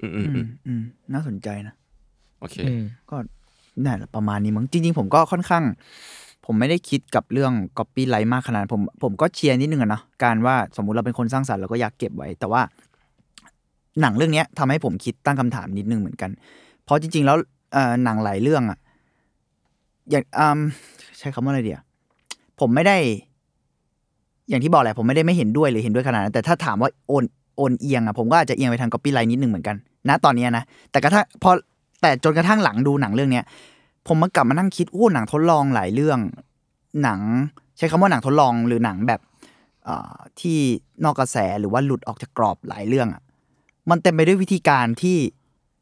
อืมอืมอือืมมอืมน่าสนใจนะ โอเคอืมก็นั่นแหละประมาณนี้มั้งจริง ๆ ผมก็ค่อนข้าง ผมไม่ได้คิดกับเรื่อง copy ไลท์มากขนาดนั้นผมผมก็เชียร์นิดนึงอะเนาะการว่าสมมุติเราเป็นคนสร้างสรรค์เราก็อยากเก็บไว้ แต่ว่า หนังเรื่องเนี้ยทำให้ผมคิดตั้งคำถามนิดนึงเหมือนกัน เพราะจริง ๆ แล้วเอ่อหนังหลายเรื่องอะอย่างอืมใช้คำว่าอะไรเดียวผมไม่ได้ อย่างที่บอกแหละผมไม่ได้ไม่เห็นด้วยหรือเห็นด้วยขนาดนั้นแต่ถ้าถามว่าโอนโอนเอียงอะผมก็อาจจะเอียงไปทาง copy ไลท์นิดนึงเหมือนกันณตอนเนี้ยนะแต่กระทั่งพอ แต่จนกระทั่งหลังดูหนังเรื่องเนี้ยผมมากลับมานั่งคิดโอ้หนังทดลองหลายเรื่อง หนัง ใช้คำว่าหนังทดลองหรือหนังแบบเอ่อที่นอกกระแสหรือว่าหลุดออกจากกรอบหลายเรื่องอะมันเต็มไปด้วยวิธีการที่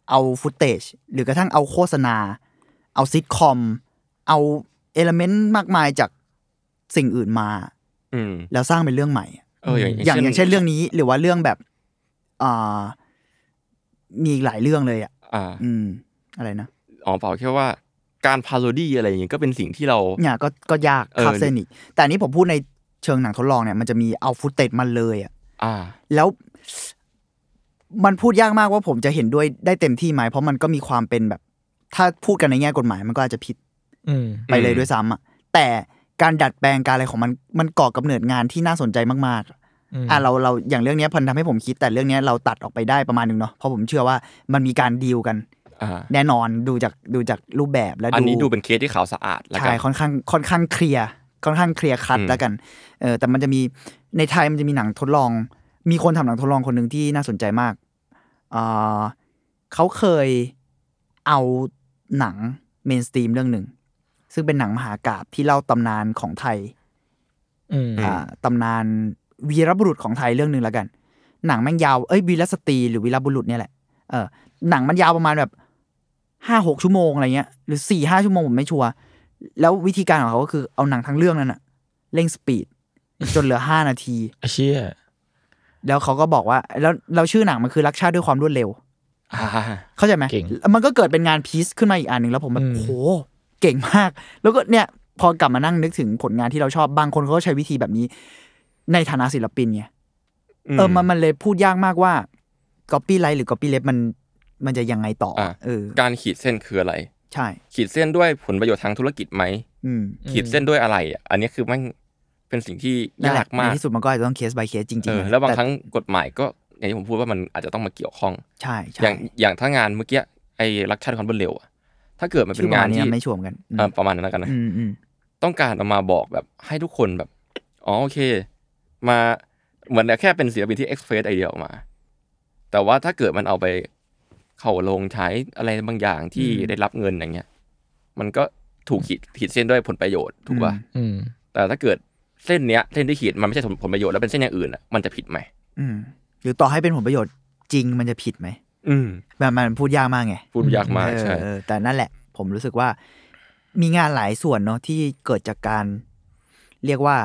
เอาฟุตเตจหรือกระทั่งเอาโฆษณา เอาซิทคอม เอาเอลเมนต์มากมายจากสิ่งอื่นมาอืมแล้วสร้างเป็นเรื่องใหม่อะเอออย่างอย่างอย่างเช่นเรื่องนี้ หรือว่าเรื่องแบบอ่ามีอีกหลายเรื่องเลยอะ อ่า อืม อะไรนะอ๋อเปล่าแค่ว่าการพาโรดี้อะไรอย่างเงี้ยก็เป็นสิ่งที่เราเนี่ยก็ก็ยากเออคาบเส้นอีกแต่อันนี้ผมพูดในเชิงหนังทดลองเนี่ยมันจะมีเอาฟุตเตจมาเลยอะอ่าแล้วมันพูดยากมากว่าผมจะเห็นด้วยได้เต็มที่ไหมเพราะมันก็มีความเป็นแบบ ถ้าพูดกันในแง่กฎหมายมันก็อาจจะผิดอืมไปเลยอืมด้วยซ้ำอะแต่การดัดแปลงการอะไรของมันมันก่อกำเนิดงานที่น่าสนใจมาก ๆอืมอะเราเราอย่างเรื่องเนี้ยพันทำให้ผมคิดแต่เรื่องเนี้ยเราตัดออกไปได้ประมาณหนึงเนาะเพราะผมเชื่อว่ามันมีการดีลกันอ่า แน่นอนดูจากดูจากรูปแบบและอันนี้ดูเป็นเคสที่ขาวสะอาดแล้วกัใช่นค่อนข้างค่อนข้างเคลียร์ค่อนข้างเคลียร์คัดอืมแล้วกันเออแต่มันจะมีในไทยมันจะมีหนังทดลอง มีคนทำหนังทดลองคนหนึ่งที่น่าสนใจมากเออเขาเคยเอาหนังmainstream เรื่องหนึ่งซึ่งเป็นหนังมหากาพย์ที่เล่าตำนานของไทยอืมอ่าตำนานวีรบุรุษของไทยเรื่องหนึ่งแล้วกัน หนังแม่งยาวเอ้ยวีรสตรีหรือวีรบุรุษเนี่ยแหละเออหนังมันยาวประมาณแบบ ห้าหกชั่วโมงอะไรเงี้ยหรือสี่ห้าชั่วโมงผมไม่ชัวร์แล้ววิธีการของเขาก็คือเอาหนังทั้งเรื่องนั้นอะเร่ง speed จนเหลือห้านาทีไอ้เชี่ยแล้วเขาก็บอกว่า แล้วเราชื่อหนังมันคือรักชาติด้วยความรวดเร็วอ่าเข้าใจไหมเก่งแล้วมันก็เกิดเป็นงานพีซขึ้นมาอีกอันหนึ่งแล้วผมแบบอืมโหเก่งมาก แล้วก็เนี่ยพอกลับมานั่งนึกถึงผลงานที่เราชอบบางคนเขาก็ใช้วิธีแบบนี้ ในฐานะศิลปินไงเออมันมันเลยพูดยากมากว่า copy right หรือ copy left มัน มันจะยังไงต่อออ่าเออการขีดเส้นคืออะไร ใช่ ขีดเส้นด้วยผลประโยชน์ทางธุรกิจไหมอืมขีดเส้นด้วยอะไรอะอันนี้คือมันเป็นสิ่งที่นั่นแหยาละกมากในที่สุดมันก็อาจจะต้องเคส by เคสจริงเออๆนะแล้วบางต่ครั้งกฎหมายก็อย่างที่ผมพูดว่ามันอาจจะต้องมาเกี่ยวข้องใช่ใช่อย่างอย่างถ้างานเมื่อกี้ไอ้รักชาติความรวดเร็วอะถ้าเกิดมันเป็ชื่อนประงามาณนนี้ที่นะไม่ชัวร์เหมือนกันอืมเออประมาณนั้นแล้วกันนะอืมอืมต้องการเอามาบอกแบบให้ทุกคนแบบอ๋อโอเค มาเหมือนแค่เป็นศิลปินที่เอ็กซ์เพรสไอเดียออกมา แต่ว่าถ้าเกิดมันเอาไป เข้าลงใช้อะไรบางอย่างที่ได้รับเงินอย่างเงี้ย มันก็ถูกขีดขีดเส้นด้วยผลประโยชน์ถูกป่ะอืมแต่ถ้าเกิดเส้นเนี้ยเส้นที่ขีดมันไม่ใช่ผลประโยชน์แล้วเป็นเส้นอย่างอื่นอะมันจะผิดไหมอืมหรือต่อให้เป็นผลประโยชน์จริงมันจะผิดไหมอืมแบบมันพูดยากมากไงพูดยากมากเออใช่เออแต่นั่นแหละ ผมรู้สึกว่า มีงานหลายส่วนเนาะที่เกิดจากการ เรียกว่า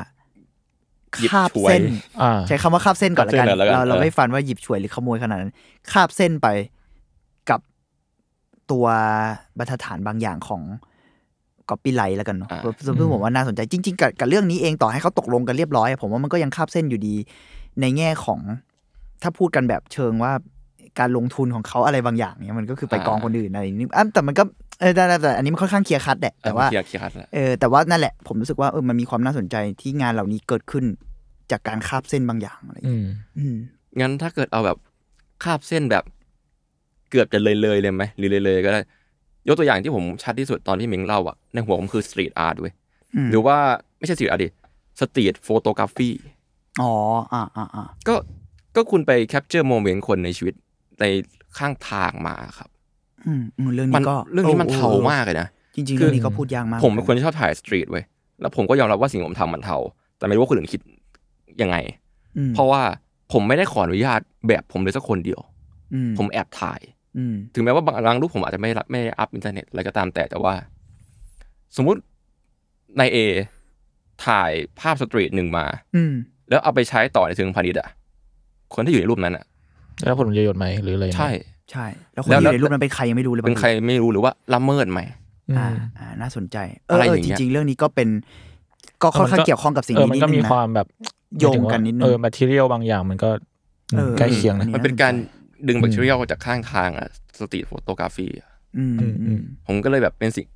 หยิบคาบฉวยเส้นอ่าใช้คำว่าคาบเส้นก่อนละกันคาบเส้นเลยแล้วกันเราเราเออไม่ฟันว่าหยิบฉวยหรือขโมยขนาดนั้นคาบเส้นไปกับ ตัวบรรทัดฐานบางอย่างของ copyright แล้วกันเนาะอ่าซึ่งผมว่าน่าสนใจจริง ๆ กับกับเรื่องนี้เองต่อให้เขาตกลงกันเรียบร้อยอะผมว่ามันก็ยังคาบเส้นอยู่ดี ในแง่ของ ถ้าพูดกันแบบเชิงว่าการลงทุนของเขาอะไรบางอย่างเนี่ยมันก็คือไปก๊อปคนอื่นอะไรอย่างนี้อะแต่มันก็เออแต่แต่แต่อันนี้มันค่อนข้าง clear cut แหละแต่ว่า clear clear cut แล้วเออแต่ว่านั่นแหละผมรู้สึกว่าเออมันมีความน่าสนใจที่งานเหล่านี้เกิดขึ้นจากการคาบเส้นบางอย่างอะไรอย่างอืเงี้ยมอืมงั้นถ้าเกิดเอาแบบคาบเส้นแบบ เกือบจะเลยเลยๆเลยไหมหรือเลยเลยๆก็ได้ยกตัวอย่างที่ผมชัดที่สุดตอนที่มิงเล่าอะในหัวผมคือ street art เว้ยอืมหรือว่าไม่ใช่ street art ดิ street photographyอ๋ออ่าอ่าอ่าก็ก็คุณไป capture moment คนในชีวิตในข้างทางมาครับ อืมอืมเรื่องมันี้ก็เรื่องนี้มันโเทามากเลยนะจริงๆคืเรื่อองนี้ก็พูดยากมาก ผมเป็นคนที่ชอบถ่าย street เว้ยแล้วผมก็ยอมรับว่าสิ่งที่ผมทำมันเทา แต่ไม่รู้ว่าคนอื่นคิดยังไงอืมเพราะว่าผมไม่ได้ขออนุญาตแบบผมเลยสักคนเดียวอืมผมแอบถ่ายอืม ถึงแม้ว่าบางบางรูปผมอาจจะไม่รับไม่อัพอินเทอร์เน็ตอะไรก็ตามแต่แต่ว่า สมมุตินายเอถ่ายภาพ street หนึ่งมา อืมแล้วเอาไปใช้ต่อในเชิงพาณิชย์อะ คนที่อยู่ในรูปนั้นอะแล้วผลประโยชน์ไหมหรืออะไรยังไงใช่ใช่ แล้วคนแล้วที่อยู่ในแล้วรูปนั้นเป็นใครยังไม่รู้เลยเป็นใครไม่รู้หรือว่าละเมิดไหมอืมอ่าอ่าน่าสนใจเออะไรออเออย่างเงี้ยจริง ๆ เรื่องนี้ก็เป็น ก็ค่อนข้างเกี่ยวข้องกับสิ่งเออนี้มันนิดก็นึมีงนะความแบบโยงกันนิดนึงเออ material บางอย่างมันก็เออใกล้เคียงนะเออมันเป็นการ ดึงแบคทีเรียจากข้างทางอะสตรีทโฟโตกราฟีอืมอืมอืมผมก็เลยแบบเป็นสิ่ง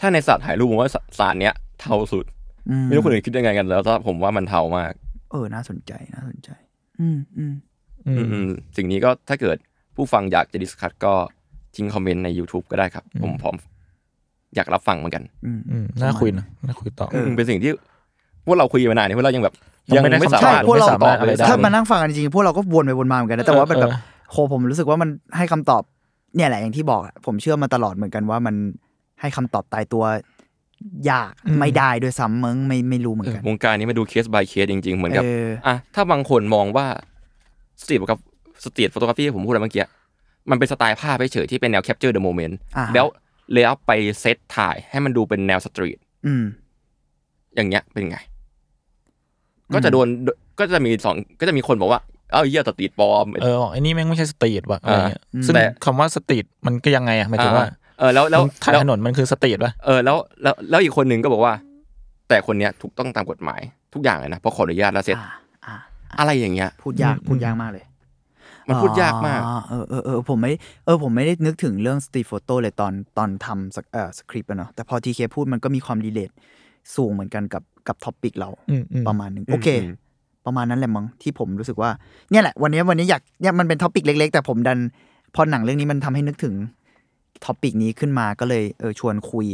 ถ้าในศาสตร์ถ่ายรูปผมว่าศาสตร์เนี้ยเทาสุดอืไม่รู้คนอื่นคิดยังไงกันแล้วแต่ผมว่ามันเทามาก เออน่าสนใจน่าสนใจอืมอืมอืมอืมสิ่งนี้ก็ถ้าเกิดผู้ฟังอยากจะดิสคัทก็ทิ้งคอมเมนต์ใน YouTube ก็ได้ครับ ผมพร้อม อยากรับฟังเหมือนกัน อืมอืมน่าคุยนะน่าคุยต่ออืมเป็นสิ่งที่พวกเราคุยมานานเนี่ยพวกเรายังแบบยังไม่ได้ไม่คำตอบสามารถพวกเราไม่สามารถอะไรได้ถ้ามานั่งฟังกันจริงๆพวกเราก็วนไปวนมาเหมือนกันนะแต่ว่ามันแบบเออ โหผมรู้สึกว่ามันให้คำตอบ เนี่ยแหละอย่างที่บอกอะผมเชื่อมาตลอดเหมือนกันว่ามันให้คำตอบตายตัวยากไม่ได้ด้วยซ้ำมึงไม่ไม่รู้เหมือนกันวงการนี้มาดูเคส by เคสจริง ๆ เหมือนกับเอออะถ้าบางคนมองว่าstreet กับ street photography ผมพูดอะไรเมื่อกี้มันเป็นสไตล์ภาพเฉยๆที่เป็นแนว capture the moment อ่าแล้วแล้วไปเซตถ่ายให้มันดูเป็นแนว street อืมอย่างเงี้ยเป็นไง ก็จะโดนก็จะมีสองก็จะมีคนบอกว่า เอ้าเหี้ย street ปลอม เออบอกไอ้นี่แม่งไม่ใช่ street ว่ะอะไรเงี้ยอ่าซึ่งแต่ คำว่า street มันก็ยังไงอะหมายถึงว่าเออแล้วแล้วมึงถ่ายแล้วถนนมันคือ street ป่ะเออแล้วแล้วแล้วอีกคนหนึ่งก็บอกว่า แต่คนเนี้ยถูกต้องตามกฎหมายทุกอย่างเลยนะเพราะขออนุญาตแล้วเสร็จ อ่าอ่าอะไรอย่างเงี้ย พูดยากอืมพูดยากมากเลยมันพูดยากมาก อ๋อเออเออเออผมไม่เออผมไม่ได้นึกถึงเรื่อง street photo เลยตอนตอนทำสเอ่อสคริปต์อะเนาะแต่พอทีเคพูดมันก็มีความ relate สูงเหมือนกันกับกับ topic เราอืมอืม ประมาณหนึ่งโอเค อืม ประมาณนั้นแหละมั้งที่ผมรู้สึกว่าเนี่ยแหละวันนี้วันนี้อยากเนี่ยมันเป็น topic เล็ก ๆ แต่ผมดันพอหนังเรื่องนี้มันทำให้นึกถึง topic นี้ขึ้นมาก็เลยเออชวนคุย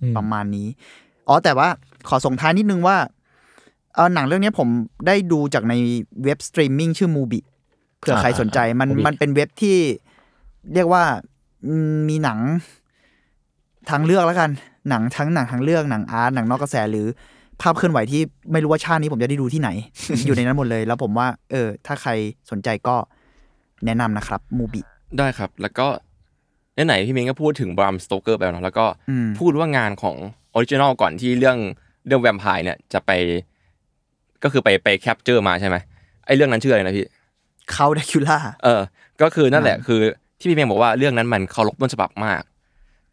อืมประมาณนี้อ๋อแต่ว่าขอส่งท้ายนิดนึงว่าเออหนังเรื่องนี้ผมได้ดูจากในเว็บสตรีมมิ่งชื่อ Mubi เผื่อใครสนใจมัน Mubi มันเป็นเว็บที่เรียกว่าอืมมีหนังทางเลือกแล้วกัน หนังทั้งหนังทางเลือกหนังอาร์ตหนังนอกกระแสหรือ ภาพเคลื่อนไหวที่ไม่รู้ว่าชาตินี้ผมจะได้ดูที่ไหน อยู่ในนั้นหมดเลย แล้วผมว่า เออ ถ้าใครสนใจก็แนะนำนะครับ Mubiได้ครับ แล้วก็ไหนๆพี่เมงก็พูดถึง Bram Stoker ไปแล้วเนอะแล้วก็อืมพูดว่างานของ original ก่อนที่เรื่องเรื่องแวมไพร์เนี่ยจะไป ก็คือไปไป capture มาใช่ไหมไอ้เรื่องนั้นชื่ออะไรนะพี่ Count Draculaเออ ก็คือนั่นแหละคือที่พี่เมงบอกว่าเรื่องนั้นมันเคารพต้นฉบับมาก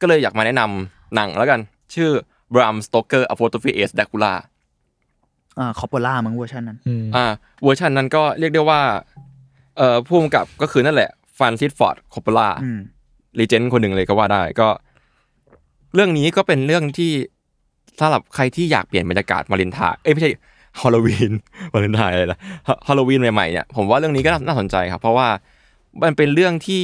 ก็เลยอยากมาแนะนำหนังแล้วกัน ชื่อ Bram Stoker Apostrophe S Dracula อ่า Coppola มั้งเวอร์ชันนั้นอืมอ่าเวอร์ชันนั้นก็เรียกได้ว่าเอ่อผู้กำกับก็คือนั่นแหละ Francis Ford Coppola อืม legend คนหนึ่งเลยก็ว่าได้ก็ เรื่องนี้ก็เป็นเรื่องที่สำหรับใครที่อยากเปลี่ยนบรรยากาศวาเลนไทน์เอ้ยไม่ใช่ฮอลโลวีนวาเลนไทน์อะไรล่ะฮอลโลวีนใหม่ๆเนี่ยผมว่าเรื่องนี้ก็น่าน่าสนใจครับ เพราะว่ามันเป็นเรื่องที่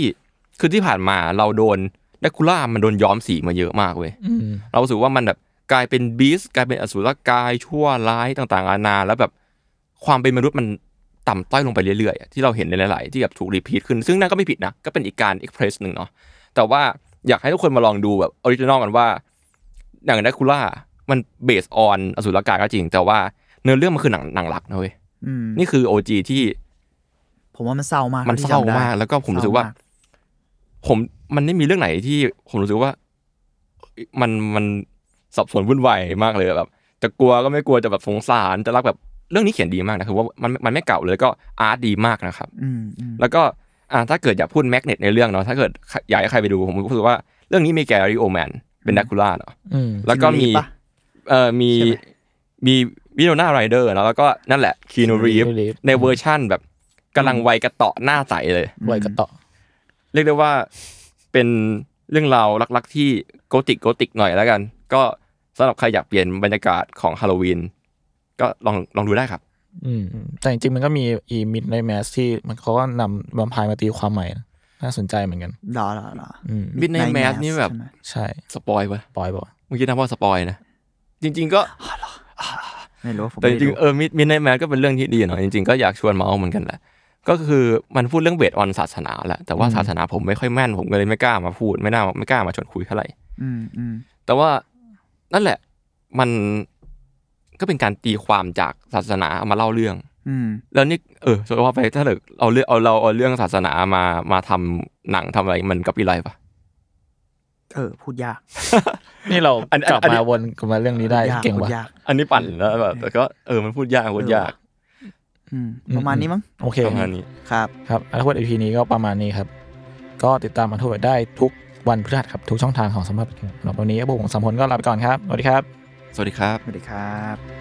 คือที่ผ่านมาเราโดนแดคูล่ามันโดนย้อมสีมาเยอะมากเว้ยอืมเรารู้สึกว่ามันแบบ กลายเป็น beast กลายเป็นอสุรกายชั่วร้ายต่างๆนานาแล้วแบบความเป็นมนุษย์มันต่ำต้อยลงไปเรื่อยๆอะที่เราเห็นในหลาย ๆ ที่แบบถูก repeat ขึ้น ซึ่งนั่นก็ไม่ผิดนะ ก็เป็นอีกการ express หนึ่งเนาะแต่ว่าอยากให้ทุกคนมาลองดูแบบ original กันว่าหนังแดคูล่ามัน based on อสุรกายก็จริง แต่ว่าเนื้อเรื่องมันคือหนังหนังรักนะเว้ยอืมนี่คือ OG ที่ ผมว่ามันเศร้ามาก มันที่เศร้าจำได้มากแล้วก็ผมรู้สึกว่าเศร้ผมมันไม่มีเรื่องไหนที่ผมรู้สึกว่า มันมัน สับสนวุ่นวายมากเลยแบบ จะกลัวก็ไม่กลัวจะแบบสงสารจะรักแบบเรื่องนี้เขียนดีมากนะคือว่ามันมันไม่เก่าเลยก็ art ดีมากนะครับอืมอืมแล้วก็อ่าถ้าเกิดอยากพูด magnet ในเรื่องเนาะถ้าเกิดอยากให้ใครไปดูผมรู้สึกว่าเรื่องนี้มี Gary Oldman เป็นดักคูล่าเนาะอืมแล้วก็มี Keanu Reeves ปะเอ่อมีใช่ไหมมี Winona Ryder แล้วก็นั่นแหละ Keanu Reeves Keanu Reeves ในเวอร์ชั่นแบบกำลังวัยกระเตาะหน้าใสเลยไวยกระเต่อเรียกได้ว่าเป็นเรื่องราวลักๆที่โกติกโกติกหน่อยแล้วกัน ก็ สำหรับใครอยากเปลี่ยนบรรยากาศของฮาโลวีนก็ลองลองดูได้ครับอืมอืมแต่จริงๆมันก็มีอีมิดในแมสที่มันเขาก็นำบัมพายมาตีความใหม่นะน่าสนใจเหมือนกันรอรอรออืม Midnight Midnight Mass Mass นี่แบบใช่ไหมใช่สปอยปะปล่อยบอกเมื่อกี้นับว่าสปอยนะ จริง ๆ ก็ไม่รู้ผมแต่จไม่ริงรู้ๆเออมิมินในแมสก็เป็นเรื่องที่ดีเนาะจริง ๆ ก็อยากชวนเมาส์เหมือนกันแหละก็คือมันพูดเรื่องเบสออนศาสนาแหละแต่ว่าศาสนาผมไม่ค่อยแม่นผมก็เลยไม่กล้ามาพูดไม่น่าไม่กล้ามาชวนคุยเท่าไหร่อืมอืมแต่ว่า นั่นแหละ มันก็เป็นการตีความจากศาสนาเอามาเล่าเรื่อง อืม แล้วนี่เออจะว่าไปถ้าเราเอาเรื่องเอาเราเอาเรื่องศาสนามามาทำหนังทำอะไรมันก็ปีไรปะ เออ พูดยากนี่เราอันกลับอันนี้ มาวนกลับมาเรื่องนี้ได้พูยากเก่งพูว่ะ ดยาก อันนี้ปั่นแล้วแบบแต่ก็เออมันพูดยากพูดยากอืมประมาณนี้มั้ง โอเคประมาณนี้ ครับ ครับอันทวดอีพีนี้ก็ประมาณนี้ครับ ก็ติดตามอันทวดได้ทุก วันพฤหัสครับทุกช่องทางของสมบัติครับสำหรับวันนี้พวกผมสามคนก็ลาไปก่อนครับสวัสดีครับ สวัสดีครับ สวัสดีครับ